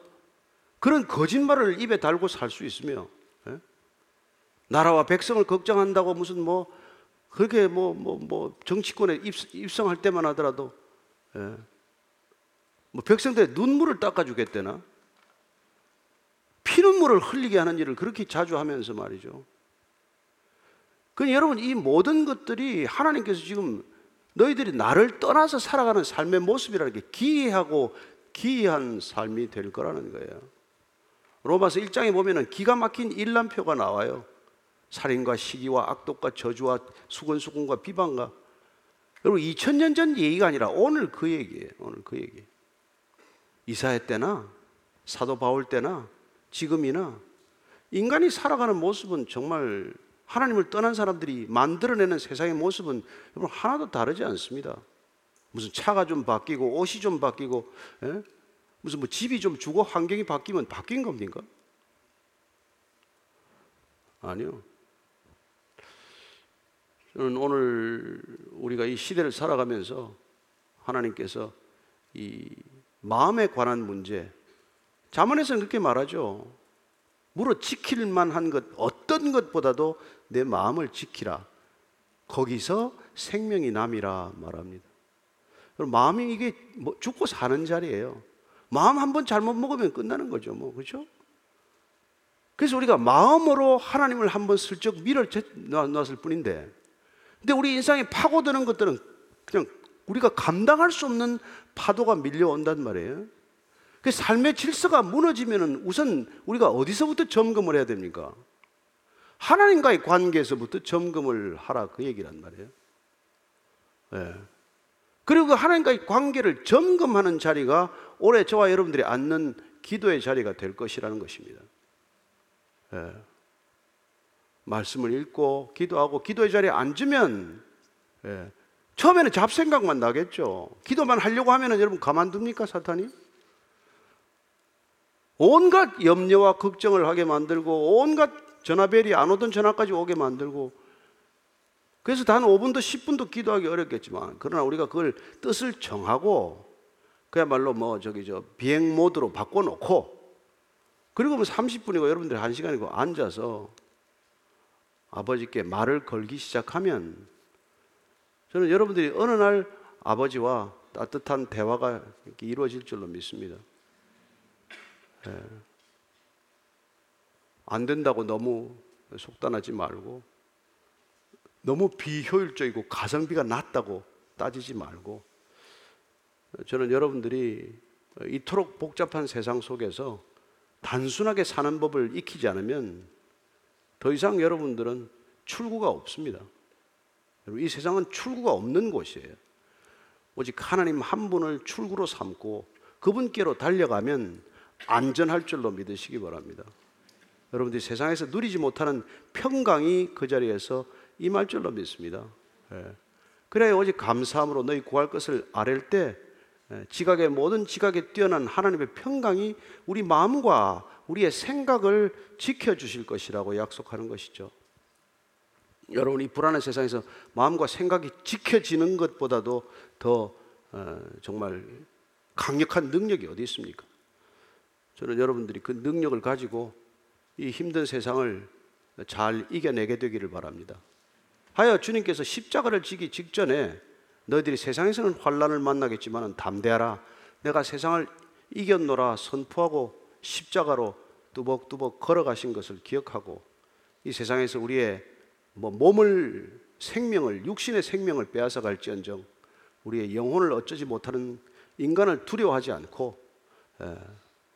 그런 거짓말을 입에 달고 살 수 있으며 예? 나라와 백성을 걱정한다고 무슨 뭐 그렇게 뭐 뭐 뭐 정치권에 입, 성할 때만 하더라도 예? 뭐 백성들의 눈물을 닦아주겠대나 피눈물을 흘리게 하는 일을 그렇게 자주 하면서 말이죠. 그 여러분 이 모든 것들이 하나님께서 지금 너희들이 나를 떠나서 살아가는 삶의 모습이라는 게 기이하고 기이한 삶이 될 거라는 거예요. 로마서 1장에 보면은 기가 막힌 일람표가 나와요. 살인과 시기와 악독과 저주와 수건수군과 비방과 여러분 2000년 전 얘기가 아니라 오늘 그 얘기예요. 오늘 그 얘기. 이사회 때나 사도 바울 때나 지금이나 인간이 살아가는 모습은 정말 하나님을 떠난 사람들이 만들어내는 세상의 모습은 여러분 하나도 다르지 않습니다. 무슨 차가 좀 바뀌고 옷이 좀 바뀌고 예? 무슨 뭐 집이 좀 주거 환경이 바뀌면 바뀐 겁니까? 아니요. 저는 오늘 우리가 이 시대를 살아가면서 하나님께서 이 마음에 관한 문제, 자문에서는 그렇게 말하죠. 물어 지킬 만한 것 어떤 것보다도 내 마음을 지키라. 거기서 생명이 남이라 말합니다. 마음이 이게 뭐 죽고 사는 자리예요. 마음 한 번 잘못 먹으면 끝나는 거죠. 뭐 그렇죠? 그래서 우리가 마음으로 하나님을 한번 슬쩍 밀어 놨을 뿐인데, 근데 우리 인상에 파고드는 것들은 그냥 우리가 감당할 수 없는 파도가 밀려온단 말이에요. 그 삶의 질서가 무너지면 우선 우리가 어디서부터 점검을 해야 됩니까? 하나님과의 관계에서부터 점검을 하라 그 얘기란 말이에요. 네. 그리고 그 하나님과의 관계를 점검하는 자리가 올해 저와 여러분들이 앉는 기도의 자리가 될 것이라는 것입니다. 네. 말씀을 읽고 기도하고 기도의 자리에 앉으면 네. 처음에는 잡생각만 나겠죠. 기도만 하려고 하면 여러분 가만둡니까 사탄이? 온갖 염려와 걱정을 하게 만들고 온갖 전화벨이 안 오던 전화까지 오게 만들고 그래서 단 5분도 10분도 기도하기 어렵겠지만 그러나 우리가 그걸 뜻을 정하고 그야말로 뭐 저기 저 비행 모드로 바꿔놓고 그리고 뭐 30분이고 여러분들이 1시간이고 앉아서 아버지께 말을 걸기 시작하면 저는 여러분들이 어느 날 아버지와 따뜻한 대화가 이루어질 줄로 믿습니다. 예. 안 된다고 너무 속단하지 말고 너무 비효율적이고 가성비가 낮다고 따지지 말고 저는 여러분들이 이토록 복잡한 세상 속에서 단순하게 사는 법을 익히지 않으면 더 이상 여러분들은 출구가 없습니다. 이 세상은 출구가 없는 곳이에요. 오직 하나님 한 분을 출구로 삼고 그분께로 달려가면 안전할 줄로 믿으시기 바랍니다. 여러분들이 세상에서 누리지 못하는 평강이 그 자리에서 임할 줄로 믿습니다. 예. 그래야 오직 감사함으로 너희 구할 것을 아랠 때 예, 지각의 모든 지각에 뛰어난 하나님의 평강이 우리 마음과 우리의 생각을 지켜 주실 것이라고 약속하는 것이죠. 여러분 이 불안한 세상에서 마음과 생각이 지켜지는 것보다도 더 어, 정말 강력한 능력이 어디 있습니까? 저는 여러분들이 그 능력을 가지고 이 힘든 세상을 잘 이겨내게 되기를 바랍니다. 하여 주님께서 십자가를 지기 직전에 너희들이 세상에서는 환란을 만나겠지만 담대하라. 내가 세상을 이겼노라 선포하고 십자가로 뚜벅뚜벅 걸어가신 것을 기억하고 이 세상에서 우리의 뭐 몸을 생명을 육신의 생명을 빼앗아 갈지언정 우리의 영혼을 어쩌지 못하는 인간을 두려워하지 않고 에,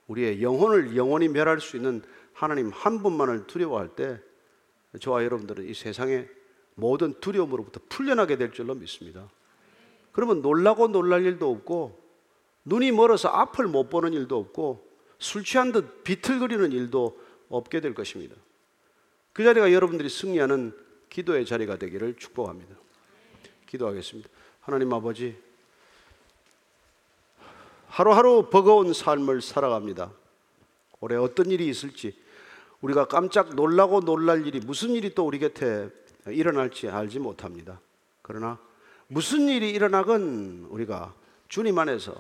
우리의 영혼을 영원히 멸할 수 있는 하나님 한 분만을 두려워할 때 저와 여러분들은 이 세상의 모든 두려움으로부터 풀려나게 될 줄로 믿습니다. 그러면 놀라고 놀랄 일도 없고 눈이 멀어서 앞을 못 보는 일도 없고 술 취한 듯 비틀거리는 일도 없게 될 것입니다. 그 자리가 여러분들이 승리하는 기도의 자리가 되기를 축복합니다. 기도하겠습니다. 하나님 아버지, 하루하루 버거운 삶을 살아갑니다. 올해 어떤 일이 있을지 우리가 깜짝 놀라고 놀랄 일이 무슨 일이 또 우리 곁에 일어날지 알지 못합니다. 그러나 무슨 일이 일어나건 우리가 주님 안에서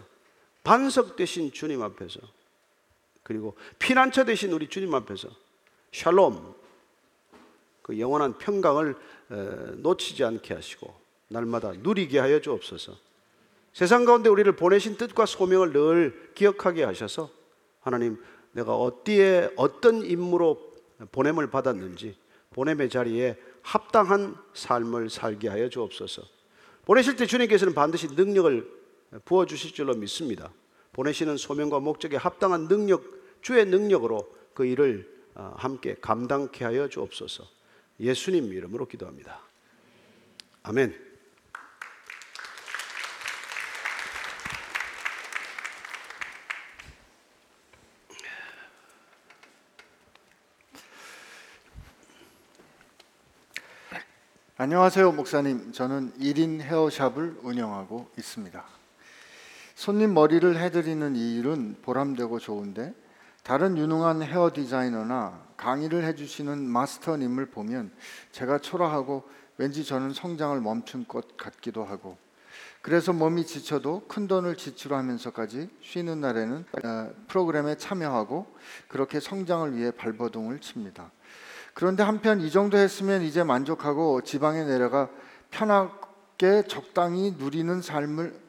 반석 되신 주님 앞에서 그리고 피난처 되신 우리 주님 앞에서 샬롬 그 영원한 평강을 놓치지 않게 하시고 날마다 누리게 하여 주옵소서. 세상 가운데 우리를 보내신 뜻과 소명을 늘 기억하게 하셔서 하나님 내가 어디에 어떤 임무로 보냄을 받았는지 보냄의 자리에 합당한 삶을 살게 하여 주옵소서. 보내실 때 주님께서는 반드시 능력을 부어 주실 줄로 믿습니다. 보내시는 소명과 목적에 합당한 능력, 주의 능력으로 그 일을 어, 함께 감당케 하여 주옵소서. 예수님 이름으로 기도합니다. 아멘. 안녕하세요, 목사님. 저는 1인 헤어샵을 운영하고 있습니다. 손님 머리를 해드리는 이 일은 보람되고 좋은데 다른 유능한 헤어 디자이너나 강의를 해주시는 마스터님을 보면 제가 초라하고 왠지 저는 성장을 멈춘 것 같기도 하고 그래서 몸이 지쳐도 큰 돈을 지출하면서까지 쉬는 날에는 어, 프로그램에 참여하고 그렇게 성장을 위해 발버둥을 칩니다. 그런데 한편 이 정도 했으면 이제 만족하고 지방에 내려가 편하게 적당히 누리는 삶을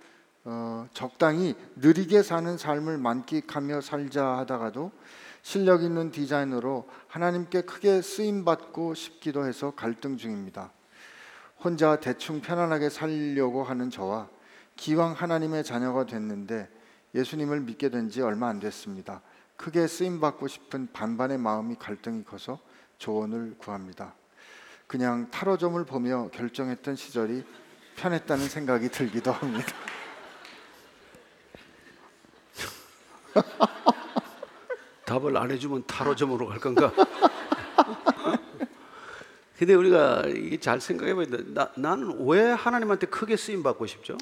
어, 적당히 느리게 사는 삶을 만끽하며 살자 하다가도 실력 있는 디자이너로 하나님께 크게 쓰임 받고 싶기도 해서 갈등 중입니다. 혼자 대충 편안하게 살려고 하는 저와 기왕 하나님의 자녀가 됐는데 예수님을 믿게 된 지 얼마 안 됐습니다. 크게 쓰임 받고 싶은 반반의 마음이 갈등이 커서 조언을 구합니다. 그냥 타로점을 보며 결정했던 시절이 편했다는 생각이 들기도 합니다. 답을 안 해주면 타로점으로 갈 건가? 근데 우리가 이게 잘 생각해 보니까 나, 나는 왜 하나님한테 크게 쓰임 받고 싶죠?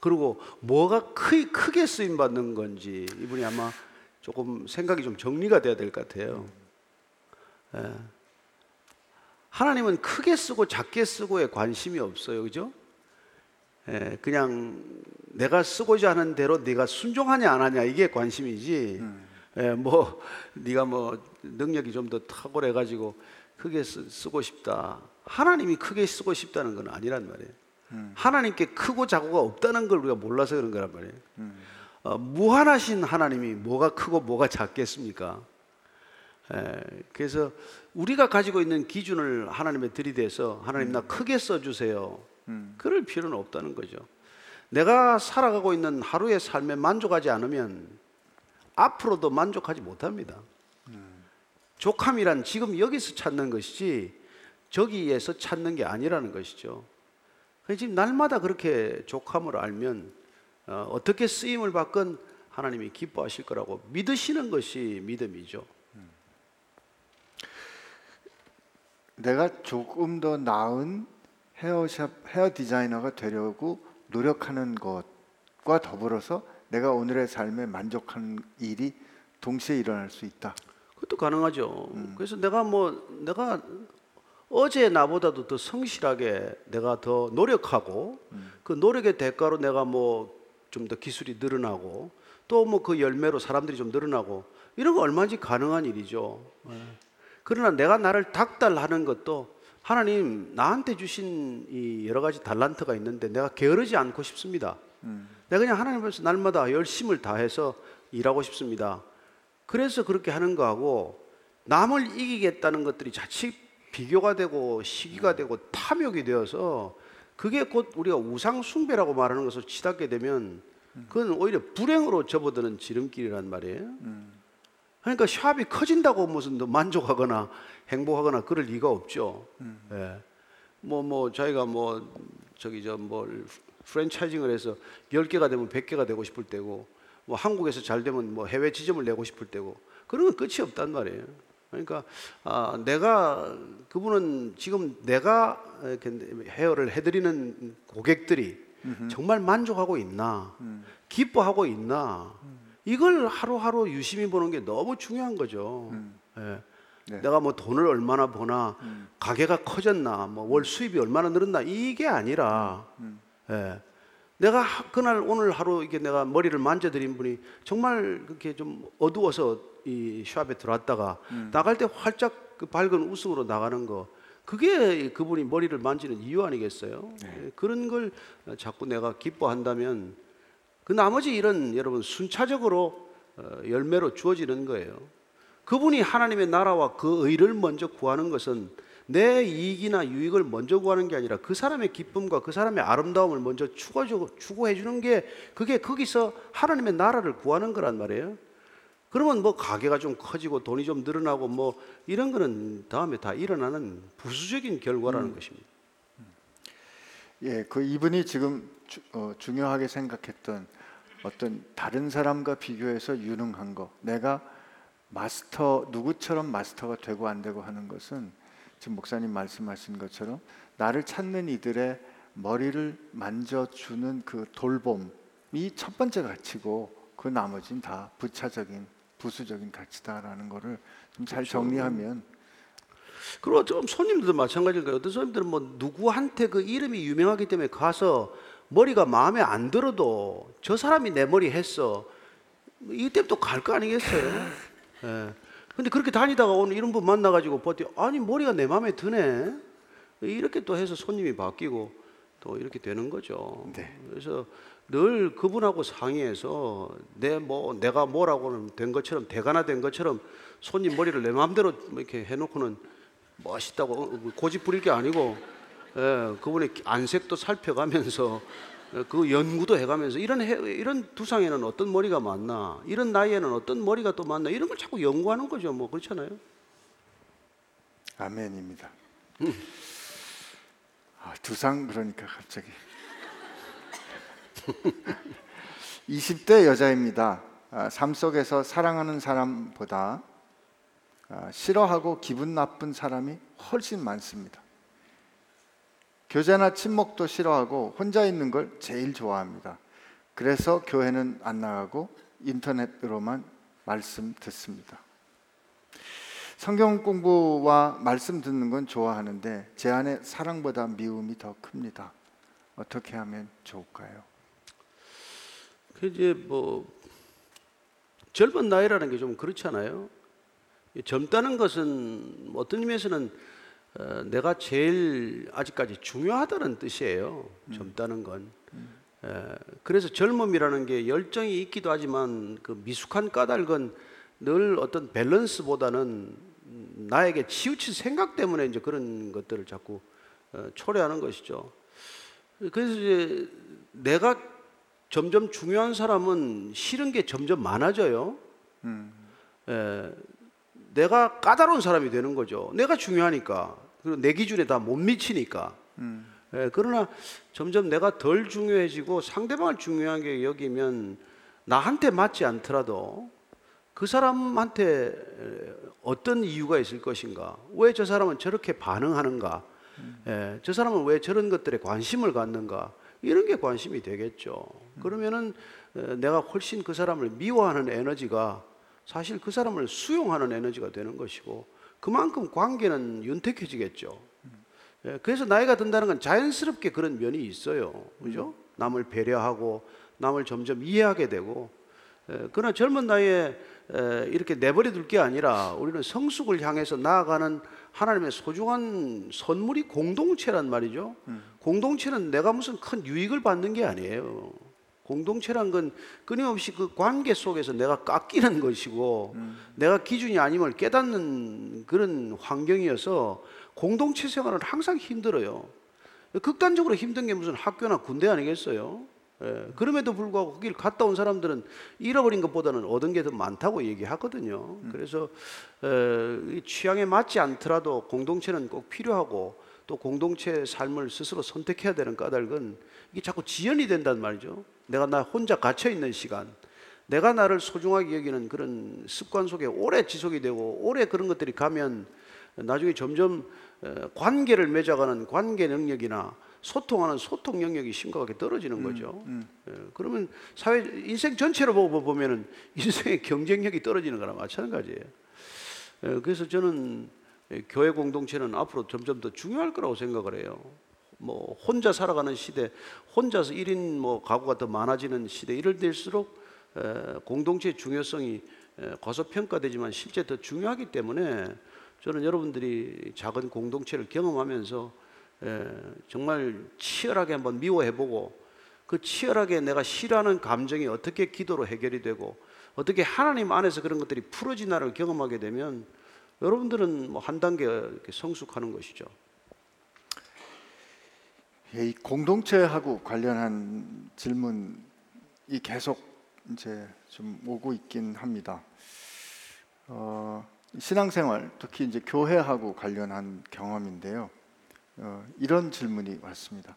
그리고 뭐가 크, 크게 쓰임 받는 건지 이분이 아마 조금 생각이 좀 정리가 돼야 될 것 같아요. 예. 하나님은 크게 쓰고 작게 쓰고에 관심이 없어요, 그죠? 예, 그냥 내가 쓰고자 하는 대로 네가 순종하냐 안 하냐 이게 관심이지. 음. 예, 뭐 네가 뭐 능력이 좀 더 탁월해 가지고 크게 쓰, 고 싶다. 하나님이 크게 쓰고 싶다는 건 아니란 말이에요. 음. 하나님께 크고 작고가 없다는 걸 우리가 몰라서 그런 거란 말이에요. 음. 어, 무한하신 하나님이 뭐가 크고 뭐가 작겠습니까? 에, 그래서 우리가 가지고 있는 기준을 하나님에 들이대서 하나님 나 크게 써주세요. 음. 그럴 필요는 없다는 거죠. 내가 살아가고 있는 하루의 삶에 만족하지 않으면 앞으로도 만족하지 못합니다. 음. 족함이란 지금 여기서 찾는 것이지 저기에서 찾는 게 아니라는 것이죠. 지금 날마다 그렇게 족함을 알면 어, 어떻게 쓰임을 받건 하나님이 기뻐하실 거라고 믿으시는 것이 믿음이죠. 내가 조금 더 나은 헤어샵 헤어 디자이너가 되려고 노력하는 것과 더불어서 내가 오늘의 삶에 만족하는 일이 동시에 일어날 수 있다. 그것도 가능하죠. 그래서 내가 뭐 내가 어제 나보다도 더 성실하게 내가 더 노력하고 그 노력의 대가로 내가 뭐 좀 더 기술이 늘어나고 또 뭐 그 열매로 사람들이 좀 늘어나고 이런 거 얼마든지 가능한 일이죠. 예. 그러나 내가 나를 닥달하는 것도 하나님 나한테 주신 이 여러 가지 달란트가 있는데 내가 게으르지 않고 싶습니다. 내가 그냥 하나님 앞에서 날마다 열심을 다해서 일하고 싶습니다. 그래서 그렇게 하는 거하고 남을 이기겠다는 것들이 자칫 비교가 되고 시기가 되고 탐욕이 되어서 그게 곧 우리가 우상 숭배라고 말하는 것을 치닫게 되면 그건 오히려 불행으로 접어드는 지름길이란 말이에요. 그러니까 샵이 커진다고 무슨 더 만족하거나 행복하거나 그럴 리가 없죠. 예. 뭐, 뭐, 자기가 뭐, 저기, 저, 뭘, 프랜차이징을 해서 10개가 되면 100개가 되고 싶을 때고, 뭐, 한국에서 잘 되면 뭐 해외 지점을 내고 싶을 때고, 그런 건 끝이 없단 말이에요. 그러니까, 아, 내가, 그분은 지금 내가 이렇게 헤어를 해드리는 고객들이 정말 만족하고 있나, 기뻐하고 있나, 이걸 하루하루 유심히 보는 게 너무 중요한 거죠. 예. 네. 내가 뭐 돈을 얼마나 버나? 가게가 커졌나? 뭐 월 수입이 얼마나 늘었나? 이게 아니라 예. 내가 하- 그날 오늘 하루 이게 내가 머리를 만져드린 분이 정말 그렇게 좀 어두워서 이 샵에 들어왔다가 나갈 때 활짝 그 밝은 웃음으로 나가는 거 그게 그분이 머리를 만지는 이유 아니겠어요? 예, 그런 걸 자꾸 내가 기뻐한다면 그 나머지 일은 여러분 순차적으로 어, 열매로 주어지는 거예요. 그분이 하나님의 나라와 그 의를 먼저 구하는 것은 내 이익이나 유익을 먼저 구하는 게 아니라 그 사람의 기쁨과 그 사람의 아름다움을 먼저 추구해 주는 게 그게 거기서 하나님의 나라를 구하는 거란 말이에요. 그러면 뭐 가게가 좀 커지고 돈이 좀 늘어나고 뭐 이런 거는 다음에 다 일어나는 부수적인 결과라는 것입니다. 예, 그 이분이 지금 주, 어, 중요하게 생각했던 어떤 다른 사람과 비교해서 유능한 거, 내가 마스터 누구처럼 마스터가 되고 안 되고 하는 것은 지금 목사님 말씀하신 것처럼 나를 찾는 이들의 머리를 만져주는 그 돌봄이 첫 번째 가치고 그 나머지는 다 부차적인 부수적인 가치다라는 거를 좀 잘 정리하면 그리고 좀 손님들도 마찬가지일 거예요. 어떤 손님들은 뭐 누구한테 그 이름이 유명하기 때문에 가서 머리가 마음에 안 들어도 저 사람이 내 머리 했어. 이때부터 갈 거 아니겠어요? 예. 근데 그렇게 다니다가 오늘 이런 분 만나가지고 버티 아니 머리가 내 마음에 드네. 이렇게 또 해서 손님이 바뀌고 또 이렇게 되는 거죠. 네. 그래서 늘 그분하고 상의해서 내 뭐 내가 뭐라고는 된 것처럼 대가나 된 것처럼 손님 머리를 내 마음대로 뭐 이렇게 해놓고는 멋있다고 어, 고집 부릴 게 아니고 예, 그분의 안색도 살펴가면서 예, 그 연구도 해가면서 이런 해, 이런 두상에는 어떤 머리가 맞나 이런 나이에는 어떤 머리가 또 맞나 이런 걸 자꾸 연구하는 거죠 뭐 그렇잖아요 아멘입니다. 아, 두상 그러니까 갑자기 20대 여자입니다. 아, 삶 속에서 사랑하는 사람보다 아, 싫어하고 기분 나쁜 사람이 훨씬 많습니다. 교제나 친목도 싫어하고 혼자 있는 걸 제일 좋아합니다. 그래서 교회는 안 나가고 인터넷으로만 말씀 듣습니다. 성경 공부와 말씀 듣는 건 좋아하는데 제 안에 사랑보다 미움이 더 큽니다. 어떻게 하면 좋을까요? 그 이제 뭐 젊은 나이라는 게 좀 그렇잖아요. 이 젊다는 것은 어떤 의미에서는 어, 내가 제일 아직까지 중요하다는 뜻이에요. 젊다는 건. 에, 그래서 젊음이라는 게 열정이 있기도 하지만 그 미숙한 까닭은 늘 어떤 밸런스보다는 나에게 치우친 생각 때문에 이제 그런 것들을 자꾸 어, 초래하는 것이죠. 그래서 이제 내가 점점 중요한 사람은 싫은 게 점점 많아져요. 예, 내가 까다로운 사람이 되는 거죠. 내가 중요하니까 그리고 내 기준에 다 못 미치니까. 예, 그러나 점점 내가 덜 중요해지고 상대방을 중요하게 여기면 나한테 맞지 않더라도 그 사람한테 어떤 이유가 있을 것인가? 왜 저 사람은 저렇게 반응하는가? 예, 저 사람은 왜 저런 것들에 관심을 갖는가? 이런 게 관심이 되겠죠. 그러면은 어, 내가 훨씬 그 사람을 미워하는 에너지가 사실 그 사람을 수용하는 에너지가 되는 것이고 그만큼 관계는 윤택해지겠죠. 예, 그래서 나이가 든다는 건 자연스럽게 그런 면이 있어요. 그죠? 남을 배려하고 남을 점점 이해하게 되고 예, 그러나 젊은 나이에 에, 이렇게 내버려 둘 게 아니라 우리는 성숙을 향해서 나아가는 하나님의 소중한 선물이 공동체란 말이죠. 공동체는 내가 무슨 큰 유익을 받는 게 아니에요. 공동체란 건 끊임없이 그 관계 속에서 내가 깎이는 것이고 내가 기준이 아님을 깨닫는 그런 환경이어서 공동체 생활은 항상 힘들어요. 극단적으로 힘든 게 무슨 학교나 군대 아니겠어요? 예, 그럼에도 불구하고 거기를 갔다 온 사람들은 잃어버린 것보다는 얻은 게 더 많다고 얘기하거든요. 그래서 에, 이 취향에 맞지 않더라도 공동체는 꼭 필요하고 또 공동체 삶을 스스로 선택해야 되는 까닭은 이게 자꾸 지연이 된단 말이죠. 내가 나 혼자 갇혀 있는 시간, 내가 나를 소중하게 여기는 그런 습관 속에 오래 지속이 되고 오래 그런 것들이 가면 나중에 점점 에, 관계를 맺어가는 관계 능력이나 소통하는 소통 영역이 심각하게 떨어지는 거죠. 예, 그러면 사회 인생 전체로 보고 보면은 인생의 경쟁력이 떨어지는 거나 마찬가지예요. 예, 그래서 저는 교회 공동체는 앞으로 점점 더 중요할 거라고 생각을 해요. 뭐 혼자 살아가는 시대, 혼자서 1인 뭐 가구가 더 많아지는 시대 이럴 때일수록 에, 공동체의 중요성이 에, 과소평가되지만 실제 더 중요하기 때문에 저는 여러분들이 작은 공동체를 경험하면서 에, 정말 치열하게 한번 미워해보고 그 치열하게 내가 싫어하는 감정이 어떻게 기도로 해결이 되고 어떻게 하나님 안에서 그런 것들이 풀어지나를 경험하게 되면 여러분들은 뭐 한 단계 성숙하는 것이죠. 예, 이 공동체하고 관련한 질문이 계속 이제 좀 오고 있긴 합니다. 어, 신앙생활 특히 이제 교회하고 관련한 경험인데요. 어, 이런 질문이 왔습니다.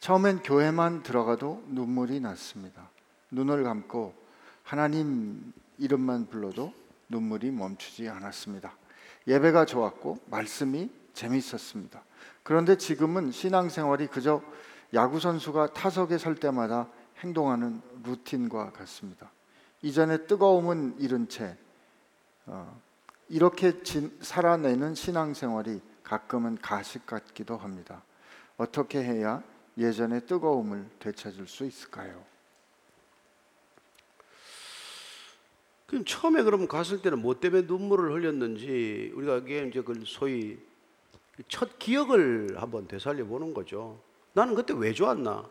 처음엔 교회만 들어가도 눈물이 났습니다. 눈을 감고 하나님 이름만 불러도 눈물이 멈추지 않았습니다. 예배가 좋았고 말씀이 재밌었습니다. 그런데 지금은 신앙생활이 그저 야구 선수가 타석에 설 때마다 행동하는 루틴과 같습니다. 이전에 뜨거움은 잃은 채 어, 이렇게 진, 살아내는 신앙생활이 가끔은 가식 같기도 합니다. 어떻게 해야 예전의 뜨거움을 되찾을 수 있을까요? 그럼 처음에 그럼 갔을 때는 뭐 때문에 눈물을 흘렸는지 우리가 이게 이제 그 소위 첫 기억을 한번 되살려 보는 거죠. 나는 그때 왜 좋았나?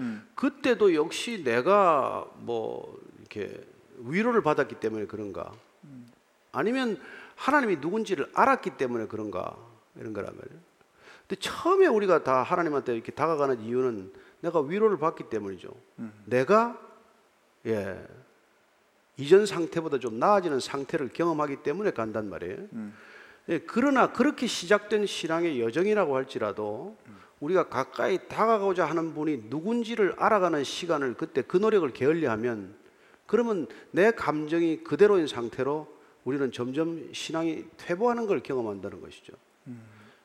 음. 그때도 역시 내가 뭐 이렇게 위로를 받았기 때문에 그런가? 아니면 하나님이 누군지를 알았기 때문에 그런가? 이런 말이에요. 근데 처음에 우리가 다 하나님한테 이렇게 다가가는 이유는 내가 위로를 받기 때문이죠. 내가 예 이전 상태보다 좀 나아지는 상태를 경험하기 때문에 간단 말이에요. 예, 그러나 그렇게 시작된 신앙의 여정이라고 할지라도 우리가 가까이 다가가고자 하는 분이 누군지를 알아가는 시간을 그때 그 노력을 게을리하면 그러면 내 감정이 그대로인 상태로 우리는 점점 신앙이 퇴보하는 걸 경험한다는 것이죠.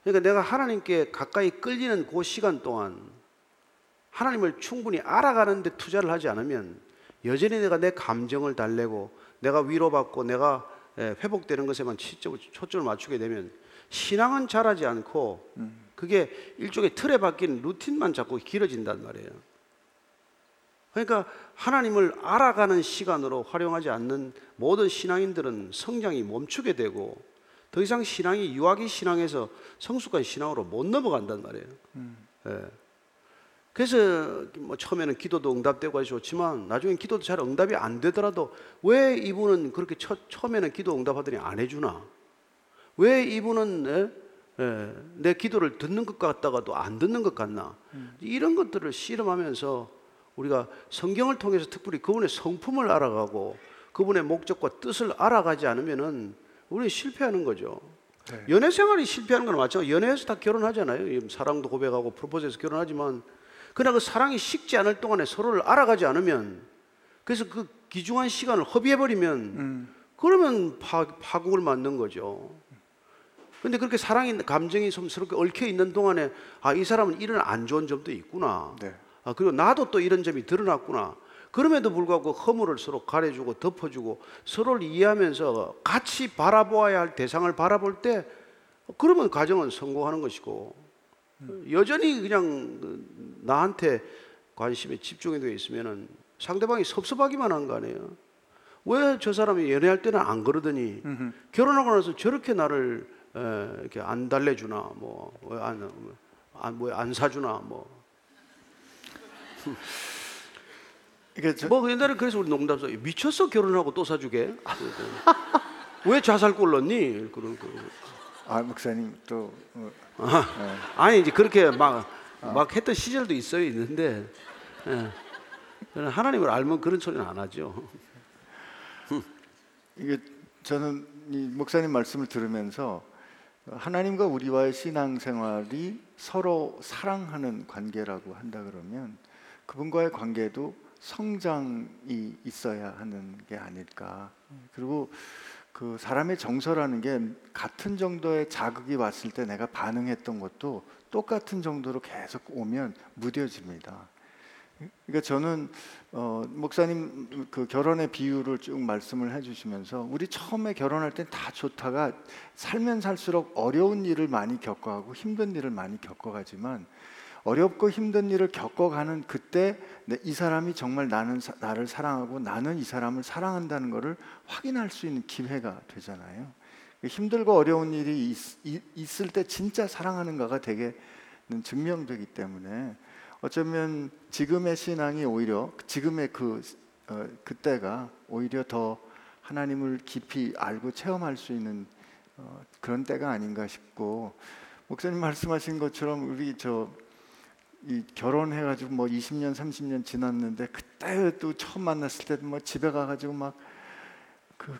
그러니까 내가 하나님께 가까이 끌리는 그 시간 동안 하나님을 충분히 알아가는데 투자를 하지 않으면 여전히 내가 내 감정을 달래고 내가 위로받고 내가 예, 회복되는 것에만 초점을, 맞추게 되면 신앙은 자라지 않고 그게 일종의 틀에 박힌 루틴만 자꾸 길어진단 말이에요. 그러니까 하나님을 알아가는 시간으로 활용하지 않는 모든 신앙인들은 성장이 멈추게 되고 더 이상 신앙이 유아기 신앙에서 성숙한 신앙으로 못 넘어간단 말이에요. 예. 그래서 뭐 처음에는 기도도 응답되고 아주 좋지만 나중엔 기도도 잘 응답이 안 되더라도 왜 이분은 그렇게 처, 처음에는 기도 응답하더니 안 해주나? 왜 이분은 예? 예, 내 기도를 듣는 것 같다가도 안 듣는 것 같나? 이런 것들을 씨름하면서 우리가 성경을 통해서 특별히 그분의 성품을 알아가고 그분의 목적과 뜻을 알아가지 않으면은 우리 실패하는 거죠. 네. 연애 생활이 실패하는 건 맞죠. 연애에서 다 결혼하잖아요. 사랑도 고백하고 프로포즈해서 결혼하지만 그러나 그 사랑이 식지 않을 동안에 서로를 알아가지 않으면 그래서 그 귀중한 시간을 허비해 버리면 그러면 파, 파국을 맞는 거죠. 근데 그렇게 사랑이 감정이 좀 서럽게 얽혀 있는 동안에 아 이 사람은 이런 안 좋은 점도 있구나. 네. 아 그리고 나도 또 이런 점이 드러났구나. 그럼에도 불구하고 허물을 서로 가려주고 덮어주고 서로를 이해하면서 같이 바라보아야 할 대상을 바라볼 때 그러면 가정은 성공하는 것이고 여전히 그냥 그 나한테 관심에 집중이 되어 있으면은 상대방이 섭섭하기만 한 거 아니에요. 왜 저 사람이 연애할 때는 안 그러더니 결혼하고 나서 저렇게 나를 에, 이렇게 안 달래주나 뭐왜안안 뭐 안 사주나 뭐. 저, 뭐 옛날에 그래서 우리 농담 써. 미쳤어 결혼하고 또 사주게? 왜 자살골 넣니? 그런 거 아 목사님 또 어, 아 니 이제 그렇게 막 막 했던 시절도 있어요 있는데 예. 하나님을 알면 그런 소리는 안 하죠 이게 저는 이 목사님 말씀을 들으면서 하나님과 우리와의 신앙생활이 서로 사랑하는 관계라고 한다 그러면 그분과의 관계도 성장이 있어야 하는 게 아닐까. 그리고 그 사람의 정서라는 게 같은 정도의 자극이 왔을 때 내가 반응했던 것도 똑같은 정도로 계속 오면 무뎌집니다. 그러니까 저는 어, 목사님 그 결혼의 비유를 쭉 말씀을 해주시면서 우리 처음에 결혼할 땐 다 좋다가 살면 살수록 어려운 일을 많이 겪어가고 힘든 일을 많이 겪어가지만 어렵고 힘든 일을 겪어가는 그때 내- 이 사람이 정말 나는 사- 나를 사랑하고 나는 이 사람을 사랑한다는 것을 확인할 수 있는 기회가 되잖아요. 힘들고 어려운 일이 있, 을때 진짜 사랑하는가가 되게 증명되기 때문에 어쩌면 지금의 신앙이 오히려 지금의 그 어, 그때가 오히려 더 하나님을 깊이 알고 체험할 수 있는 어, 그런 때가 아닌가 싶고 목사님 말씀하신 것처럼 우리 저 이 결혼해가지고 뭐 20년 30년 지났는데 그때 또 처음 만났을 때도 뭐 집에 가가지고 막그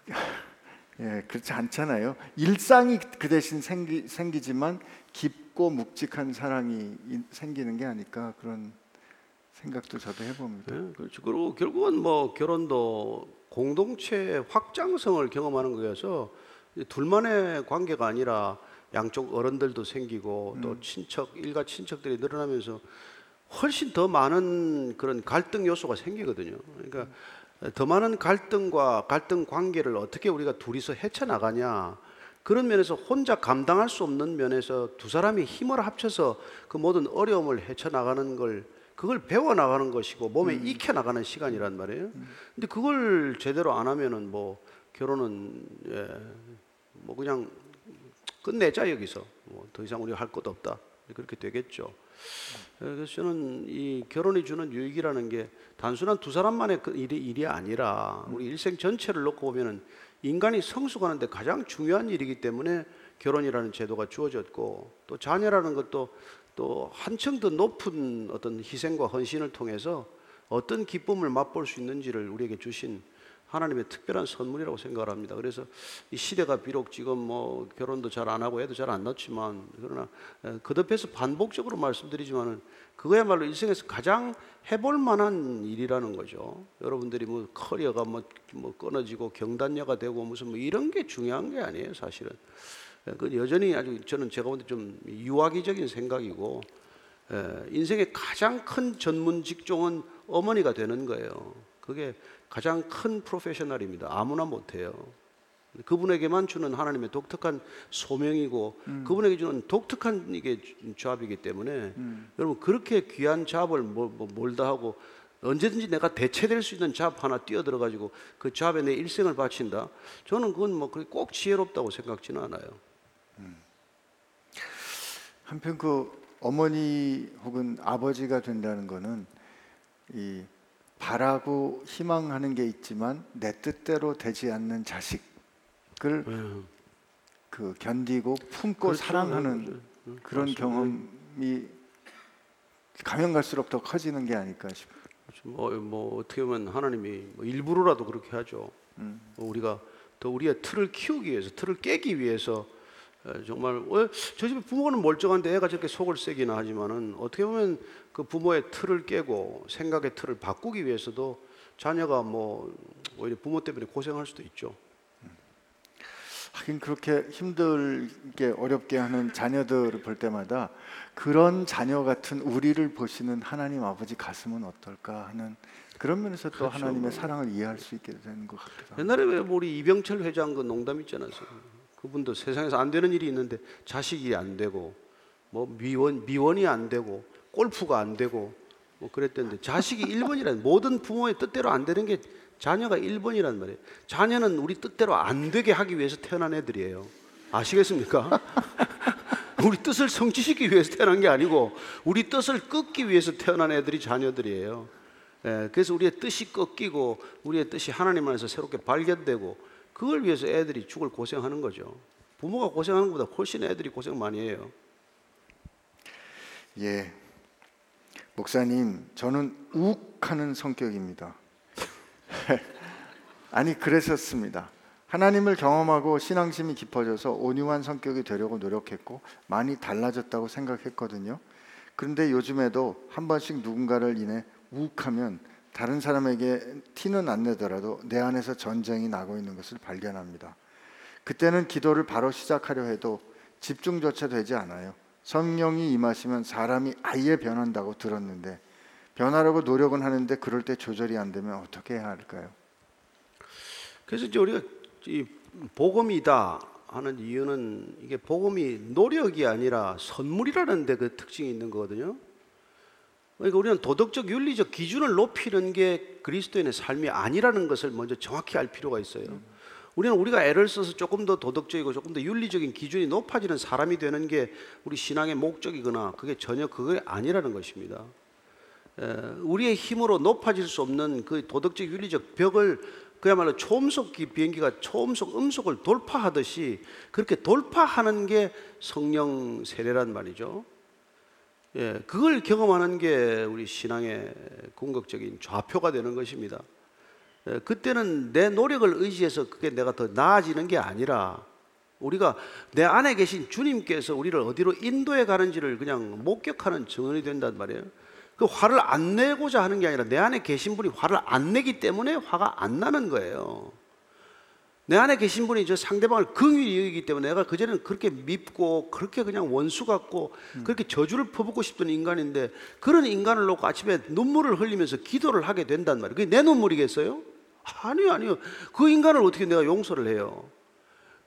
예, 그렇지 않잖아요. 일상이 그 대신 생기, 생기지만 깊고 묵직한 사랑이 이- 생기는 게 아닐까 그런 생각도 저도 해봅니다. 네, 그렇죠. 그리고 결국은 뭐 결혼도 공동체의 확장성을 경험하는 거여서 둘만의 관계가 아니라 양쪽 어른들도 생기고 또 친척 일가 친척들이 늘어나면서 훨씬 더 많은 그런 갈등 요소가 생기거든요. 그러니까 더 많은 갈등과 갈등 관계를 어떻게 우리가 둘이서 헤쳐 나가냐 그런 면에서 혼자 감당할 수 없는 면에서 두 사람이 힘을 합쳐서 그 모든 어려움을 헤쳐 나가는 걸 그걸 배워 나가는 것이고 몸에 익혀 나가는 시간이란 말이에요. 근데 그걸 제대로 안 하면은 뭐 결혼은 예, 뭐 그냥 끝내자 여기서 뭐 더 이상 우리가 할 것도 없다 그렇게 되겠죠. 예, 그래서 저는 이 결혼이 주는 유익이라는 게 단순한 두 사람만의 그 일이, 일이 아니라 우리 일생 전체를 놓고 보면은 인간이 성숙하는데 가장 중요한 일이기 때문에 결혼이라는 제도가 주어졌고 또 자녀라는 것도 또 한층 더 높은 어떤 희생과 헌신을 통해서 어떤 기쁨을 맛볼 수 있는지를 우리에게 주신 하나님의 특별한 선물이라고 생각을 합니다. 그래서 이 시대가 비록 지금 뭐 결혼도 잘 안 하고 애도 잘 안 낳지만 그러나 에, 거듭해서 반복적으로 말씀드리지만은 그거야말로 일생에서 가장 해볼 만한 일이라는 거죠. 여러분들이 뭐 커리어가 뭐, 뭐 끊어지고 경단녀가 되고 무슨 뭐 이런 게 중요한 게 아니에요, 사실은. 에, 그 여전히 아주 저는 제가 볼 때 좀 유아기적인 생각이고 에, 인생의 가장 큰 전문 직종은 어머니가 되는 거예요. 그게 가장 큰 프로페셔널입니다. 아무나 못해요. 그분에게만 주는 하나님의 독특한 소명이고 그분에게 주는 독특한 이게 잡이기 때문에 여러분 그렇게 귀한 잡을 뭐, 뭐 몰다 하고 언제든지 내가 대체될 수 있는 잡 하나 뛰어들어 가지고 그 잡에 내 일생을 바친다. 저는 그건 뭐 그렇게 꼭 지혜롭다고 생각지는 않아요. 한편 그 어머니 혹은 아버지가 된다는 거는 이 바라고 희망하는 게 있지만 내 뜻대로 되지 않는 자식을 그 견디고 품고 그렇죠. 사랑하는 음, 그런. 경험이 가면 갈수록 더 커지는 게 아닐까 싶어요. 뭐, 뭐 어떻게 보면 하나님이 뭐 일부러라도 그렇게 하죠. 음. 뭐 우리가 더 우리의 틀을 키우기 위해서 틀을 깨기 위해서 에, 정말 왜저 집에 부모는 멀쩡한데 애가 저렇게 속을 새기나 하지만은 어떻게 보면 그 부모의 틀을 깨고 생각의 틀을 바꾸기 위해서도 자녀가 뭐 오히려 부모 때문에 고생할 수도 있죠. 하긴 그렇게 힘들게 어렵게 하는 자녀들을 볼 때마다 그런 자녀 같은 우리를 보시는 하나님 아버지 가슴은 어떨까 하는 그런 면에서 또 그렇죠. 하나님의 사랑을 이해할 수 있게 되는 것 같기도 합니다. 옛날에 왜 우리 이병철 회장 그 농담 있잖아요. 그분도 세상에서 안 되는 일이 있는데 자식이 안 되고 뭐 미원 미원이 안 되고 골프가 안 되고 뭐 그랬던데 자식이 1번이란 모든 부모의 뜻대로 안 되는 게 자녀가 1번이란 말이에요. 자녀는 우리 뜻대로 안 되게 하기 위해서 태어난 애들이에요. 아시겠습니까? 우리 뜻을 성취시키기 위해서 태어난 게 아니고 우리 뜻을 꺾기 위해서 태어난 애들이 자녀들이에요. 예, 그래서 우리의 뜻이 꺾이고 우리의 뜻이 하나님 안에서 새롭게 발견되고 그걸 위해서 애들이 죽을 고생하는 거죠. 부모가 고생하는 것보다 훨씬 애들이 고생 많이 해요. 예. 목사님, 저는 욱하는 성격입니다. 아니 그랬었습니다. 하나님을 경험하고 신앙심이 깊어져서 온유한 성격이 되려고 노력했고 많이 달라졌다고 생각했거든요. 그런데 요즘에도 한 번씩 누군가를 인해 욱하면 다른 사람에게 티는 안 내더라도 내 안에서 전쟁이 나고 있는 것을 발견합니다. 그때는 기도를 바로 시작하려 해도 집중조차 되지 않아요. 성령이 임하시면 사람이 아예 변한다고 들었는데 변하려고 노력은 하는데 그럴 때 조절이 안 되면 어떻게 해야 할까요? 그래서 이제 우리가 이 복음이다 하는 이유는 이게 복음이 노력이 아니라 선물이라는 데 그 특징이 있는 거거든요. 그러니까 우리는 도덕적 윤리적 기준을 높이는 게 그리스도인의 삶이 아니라는 것을 먼저 정확히 알 필요가 있어요. 우리는 우리가 애를 써서 조금 더 도덕적이고 조금 더 윤리적인 기준이 높아지는 사람이 되는 게 우리 신앙의 목적이거나 그게 전혀 그게 아니라는 것입니다. 에, 우리의 힘으로 높아질 수 없는 그 도덕적 윤리적 벽을 그야말로 초음속 기- 비행기가 초음속 음속을 돌파하듯이 그렇게 돌파하는 게 성령 세례란 말이죠. 예, 그걸 경험하는 게 우리 신앙의 궁극적인 좌표가 되는 것입니다. 예, 그때는 내 노력을 의지해서 그게 내가 더 나아지는 게 아니라 우리가 내 안에 계신 주님께서 우리를 어디로 인도해 가는지를 그냥 목격하는 증언이 된단 말이에요. 그 화를 안 내고자 하는 게 아니라 내 안에 계신 분이 화를 안 내기 때문에 화가 안 나는 거예요. 내 안에 계신 분이 저 상대방을 긍휼히 여기기 때문에 내가 그전에는 그렇게 밉고 그렇게 그냥 원수 같고 그렇게 저주를 퍼붓고 싶던 인간인데 그런 인간을 놓고 아침에 눈물을 흘리면서 기도를 하게 된단 말이에요. 그게 내 눈물이겠어요? 아니요, 아니요. 그 인간을 어떻게 내가 용서를 해요?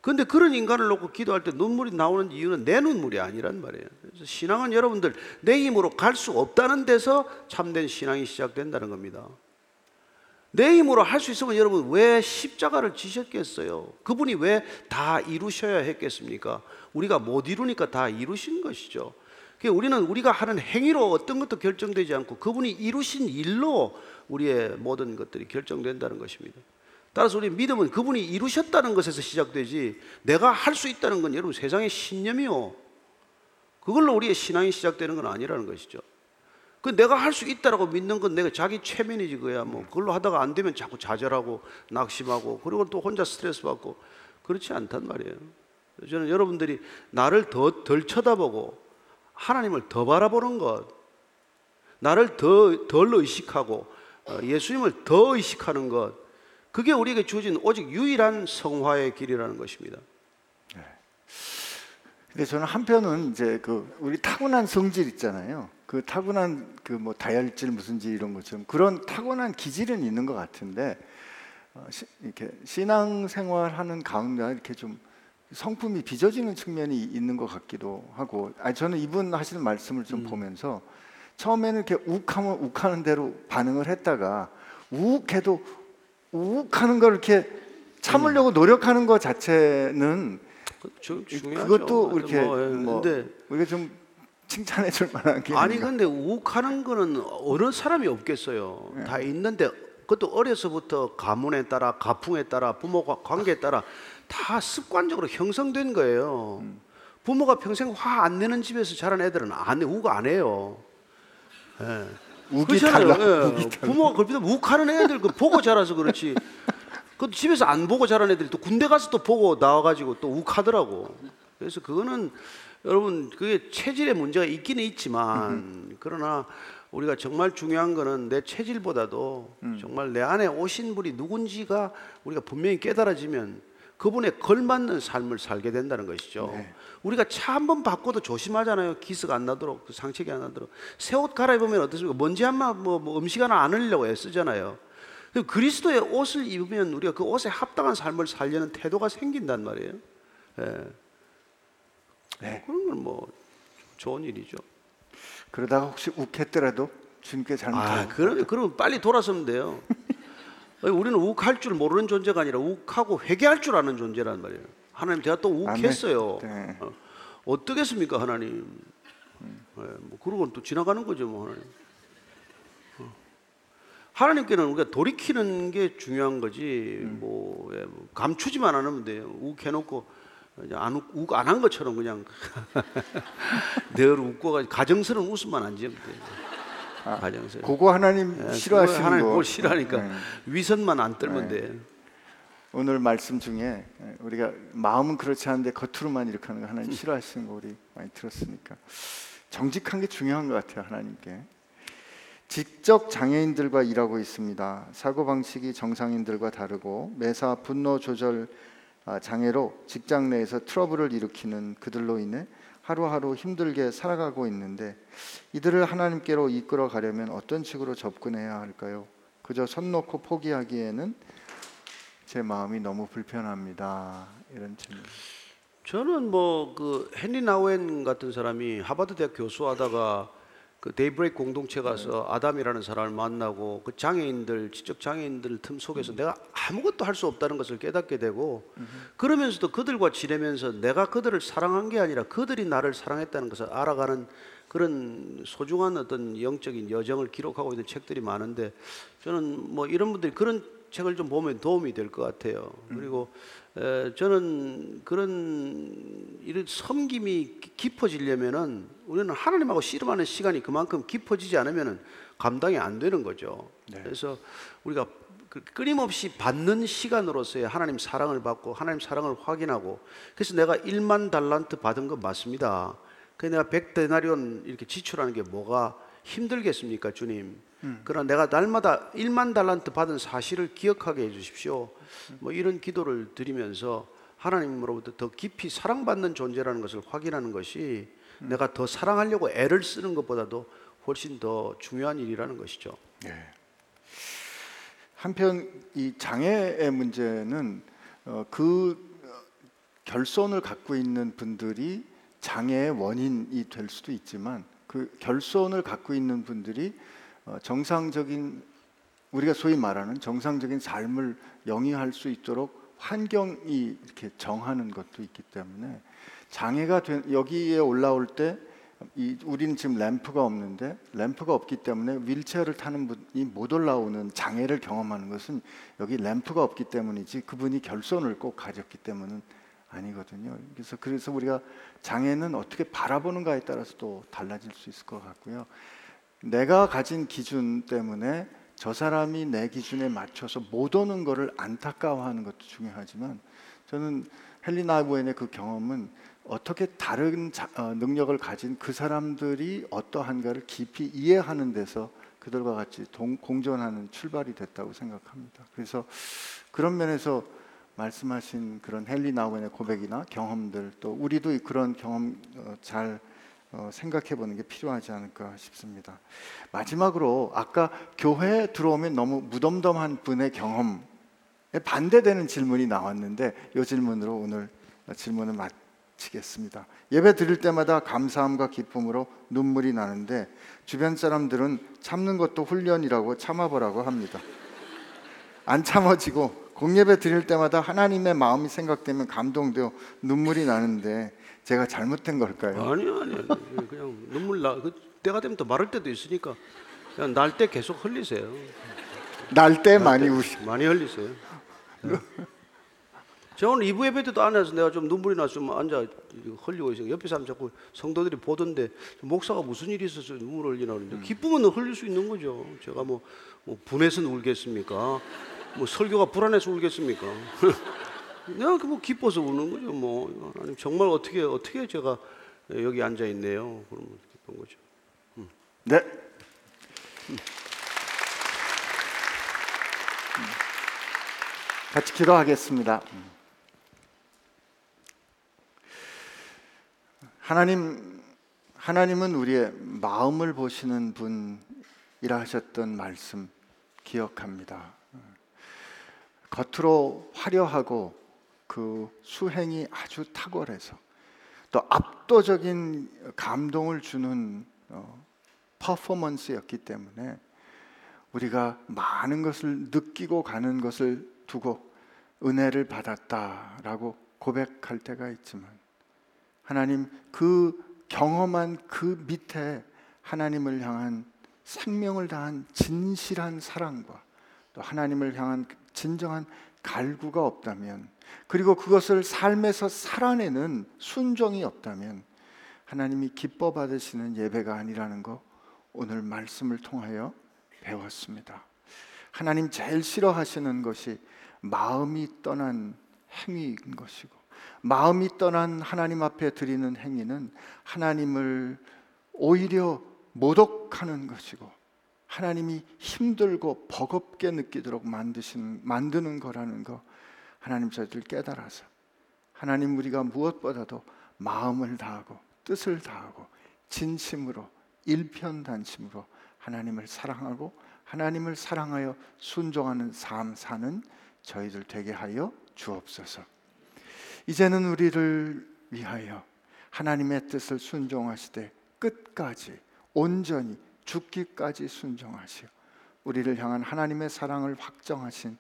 근데 그런 인간을 놓고 기도할 때 눈물이 나오는 이유는 내 눈물이 아니란 말이에요. 그래서 신앙은 여러분들 내 힘으로 갈 수 없다는 데서 참된 신앙이 시작된다는 겁니다. 내 힘으로 할 수 있으면 여러분 왜 십자가를 지셨겠어요? 그분이 왜 다 이루셔야 했겠습니까? 우리가 못 이루니까 다 이루신 것이죠. 우리는 우리가 하는 행위로 어떤 것도 결정되지 않고 그분이 이루신 일로 우리의 모든 것들이 결정된다는 것입니다. 따라서 우리 믿음은 그분이 이루셨다는 것에서 시작되지 내가 할 수 있다는 건 여러분 세상의 신념이요. 그걸로 우리의 신앙이 시작되는 건 아니라는 것이죠. 그 내가 할 수 있다라고 믿는 건 내가 자기 최면이지 그야 뭐 그걸로 하다가 안 되면 자꾸 좌절하고 낙심하고 그리고 또 혼자 스트레스 받고 그렇지 않단 말이에요. 저는 여러분들이 나를 더 덜 쳐다보고 하나님을 더 바라보는 것, 나를 더 덜 의식하고 어, 예수님을 더 의식하는 것, 그게 우리에게 주어진 오직 유일한 성화의 길이라는 것입니다. 근데 저는 한편은 이제 그 우리 타고난 성질 있잖아요. 그 타고난 그 뭐 다혈질 무슨지 이런 것처럼 그런 타고난 기질은 있는 것 같은데 어, 시, 이렇게 신앙 생활하는 가운데 이렇게 좀 성품이 빚어지는 측면이 있는 것 같기도 하고 아니 저는 이분 하시는 말씀을 좀 보면서 처음에는 이렇게 욱하면 욱하는 대로 반응을 했다가 욱해도 욱하는 걸 이렇게 참으려고 노력하는 것 자체는 그 주- 중요하죠. 그것도 이렇게 뭐, 예, 뭐 근데 우리가 좀 칭찬해 줄 만한 게 아니. 근데 욱하는 거는 어느 사람이 없겠어요. 다 있는데 그것도 어려서부터 가문에 따라 가풍에 따라 부모가 관계에 따라 다 습관적으로 형성된 거예요. 부모가 평생 화 안 내는 집에서 자란 애들은 안 해, 욱안 해요. 우기 그렇잖아요. 달라. 예. 부모가 그렇게 욱하는 애들 그 보고 자라서 그렇지. 그것도 집에서 안 보고 자란 애들이 또 군대 가서 또 보고 나와가지고 또 욱하더라고. 그래서 그거는 여러분 그게 체질의 문제가 있기는 있지만 그러나 우리가 정말 중요한 거는 내 체질보다도 정말 내 안에 오신 분이 누군지가 우리가 분명히 깨달아지면 그분에 걸맞는 삶을 살게 된다는 것이죠. 우리가 차 한 번 바꿔도 조심하잖아요. 기스가 안 나도록, 그 상책이 안 나도록. 새 옷 갈아입으면 어떻습니까? 먼지 한번 뭐, 뭐 음식 하나 안 흘리려고 애쓰잖아요. 그 그리스도의 옷을 입으면 우리가 그 옷에 합당한 삶을 살려는 태도가 생긴단 말이에요. 예. 네. 그런 건 뭐 좋은 일이죠. 그러다가 혹시 욱했더라도 주님께 아, 잘못하고 그러면 그러면 빨리 돌아서면 돼요. 우리는 욱할 줄 모르는 존재가 아니라 욱하고 회개할 줄 아는 존재란 말이에요. 하나님 제가 또 욱했어요. 네. 어, 어떻겠습니까 하나님? 예, 뭐 그런 건또 지나가는 거죠 뭐 하나님. 어. 하나님께는 우리가 돌이키는 게 중요한 거지 뭐, 예, 뭐 감추지만 않으면 돼요. 욱해놓고 안욱안 한 것처럼 그냥 늘 웃고 가 가정스러운 웃음만 안 지으면 돼요. 가정스러운. 그거 하나님 예, 싫어하시는 하나님 거 뭘 싫어하니까 네. 위선만 안 떨면 돼. 오늘 말씀 중에 우리가 마음은 그렇지 않은데 겉으로만 이렇게 하는 거 하나님 싫어하시는 거 우리 많이 들었으니까 정직한 게 중요한 것 같아요 하나님께 직접 장애인들과 일하고 있습니다 사고 방식이 정상인들과 다르고 매사 분노 조절 아, 장애로 직장 내에서 트러블을 일으키는 그들로 인해 하루하루 힘들게 살아가고 있는데 이들을 하나님께로 이끌어 가려면 어떤 식으로 접근해야 할까요? 그저 손 놓고 포기하기에는 제 마음이 너무 불편합니다. 이런 질문. 저는 뭐 그 헨리 나우엔 같은 사람이 하버드 대학 교수하다가 그 데이브레이크 공동체 가서 아담이라는 사람을 만나고 그 장애인들 지적 장애인들 틈 속에서 내가 아무것도 할 수 없다는 것을 깨닫게 되고 그러면서도 그들과 지내면서 내가 그들을 사랑한 게 아니라 그들이 나를 사랑했다는 것을 알아가는 그런 소중한 어떤 영적인 여정을 기록하고 있는 책들이 많은데 저는 뭐 이런 분들이 그런 책을 좀 보면 도움이 될 것 같아요. 그리고 에, 저는 그런 이런 섬김이 기- 깊어지려면은 우리는 하나님하고 씨름하는 시간이 그만큼 깊어지지 않으면은 감당이 안 되는 거죠. 그래서 우리가 그 끊임없이 받는 시간으로서의 하나님 사랑을 받고 하나님 사랑을 확인하고 그래서 내가 1만 달란트 받은 건 맞습니다. 그 내가 100데나리온 이렇게 지출하는 게 뭐가 힘들겠습니까, 주님? 그러나 내가 날마다 1만 달란트 받은 사실을 기억하게 해 주십시오. 뭐 이런 기도를 드리면서 하나님으로부터 더 깊이 사랑받는 존재라는 것을 확인하는 것이 내가 더 사랑하려고 애를 쓰는 것보다도 훨씬 더 중요한 일이라는 것이죠. 예. 한편 이 장애의 문제는 어, 그 어, 결손을 갖고 있는 분들이 장애의 원인이 될 수도 있지만 그 결손을 갖고 있는 분들이 어, 정상적인 우리가 소위 말하는 정상적인 삶을 영위할 수 있도록 환경이 이렇게 정하는 것도 있기 때문에 장애가 된 여기에 올라올 때 이 우리는 지금 램프가 없는데 램프가 없기 때문에 휠체어를 타는 분이 못 올라오는 장애를 경험하는 것은 여기 램프가 없기 때문이지 그분이 결손을 꼭 가졌기 때문은 아니거든요. 그래서 그래서 우리가 장애는 어떻게 바라보는가에 따라서 또 달라질 수 있을 것 같고요. 내가 가진 기준 때문에 저 사람이 내 기준에 맞춰서 못 오는 것을 안타까워하는 것도 중요하지만 저는 헬리나 부엔의 그 경험은 어떻게 다른 자- 어, 능력을 가진 그 사람들이 어떠한가를 깊이 이해하는 데서 그들과 같이 동, 공존하는 출발이 됐다고 생각합니다. 그래서 그런 면에서 말씀하신 그런 헨리 나우엔의 고백이나 경험들 또 우리도 그런 경험 어, 잘 어, 생각해 보는 게 필요하지 않을까 싶습니다. 마지막으로 아까 교회에 들어오면 너무 무덤덤한 분의 경험에 반대되는 질문이 나왔는데 이 질문으로 오늘 질문을 마치겠습니다. 예배 드릴 때마다 감사함과 기쁨으로 눈물이 나는데 주변 사람들은 참는 것도 훈련이라고 참아보라고 합니다. 안 참아지고 공예배 드릴 때마다 하나님의 마음이 생각되면 감동되어 눈물이 나는데 제가 잘못된 걸까요? 아니요, 아니요. 그냥 눈물 나. 그 때가 되면 또 마를 때도 있으니까 그냥 날 때 계속 흘리세요. 날 때 많이 우시. 많이 흘리세요. 네. 제가 오늘 2부 예배 때도 안에서 내가 좀 눈물이 나서 좀 앉아 흘리고 있어요. 옆에 사람 자꾸 성도들이 보던데 목사가 무슨 일이 있어서 눈물을 흘리나 그러는데 기쁨은 흘릴 수 있는 거죠. 제가 뭐, 뭐 분해서 울겠습니까? 뭐 설교가 불안해서 울겠습니까? 내가 그뭐 기뻐서 우는 거죠. 뭐 하나님 정말 어떻게 어떻게 제가 여기 앉아 있네요. 그러면 기쁜 거죠. 네. 같이 기도하겠습니다. 하나님, 하나님은 우리의 마음을 보시는 분이라 하셨던 말씀 기억합니다. 겉으로 화려하고 그 수행이 아주 탁월해서 또 압도적인 감동을 주는 어, 퍼포먼스였기 때문에 우리가 많은 것을 느끼고 가는 것을 두고 은혜를 받았다라고 고백할 때가 있지만 하나님 그 경험한 그 밑에 하나님을 향한 생명을 다한 진실한 사랑과 또 하나님을 향한 진정한 갈구가 없다면 그리고 그것을 삶에서 살아내는 순종이 없다면 하나님이 기뻐 받으시는 예배가 아니라는 거 오늘 말씀을 통하여 배웠습니다. 하나님 제일 싫어하시는 것이 마음이 떠난 행위인 것이고 마음이 떠난 하나님 앞에 드리는 행위는 하나님을 오히려 모독하는 것이고 하나님이 힘들고 버겁게 느끼도록 만드신 만드는 거라는 거 하나님 저희들 깨달아서 하나님 우리가 무엇보다도 마음을 다하고 뜻을 다하고 진심으로 일편단심으로 하나님을 사랑하고 하나님을 사랑하여 순종하는 삶 사는 저희들 되게 하여 주옵소서. 이제는 우리를 위하여 하나님의 뜻을 순종하시되 끝까지 온전히 죽기까지 순종하시어 우리를 향한 하나님의 사랑을 확정하신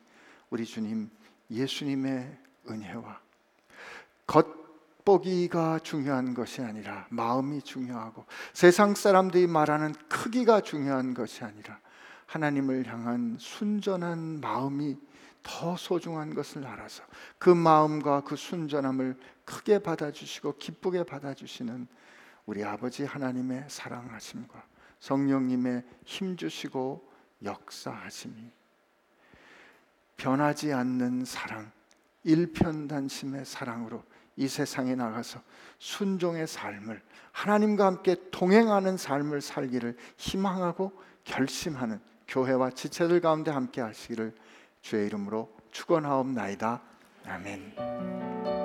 우리 주님 예수님의 은혜와 겉보기가 중요한 것이 아니라 마음이 중요하고 세상 사람들이 말하는 크기가 중요한 것이 아니라 하나님을 향한 순전한 마음이 더 소중한 것을 알아서 그 마음과 그 순전함을 크게 받아주시고 기쁘게 받아주시는 우리 아버지 하나님의 사랑하심과 성령님의 힘 주시고 역사하심이 변하지 않는 사랑, 일편단심의 사랑으로 이 세상에 나가서 순종의 삶을 하나님과 함께 동행하는 삶을 살기를 희망하고 결심하는 교회와 지체들 가운데 함께 하시기를 주의 이름으로 축원하옵나이다. 아멘.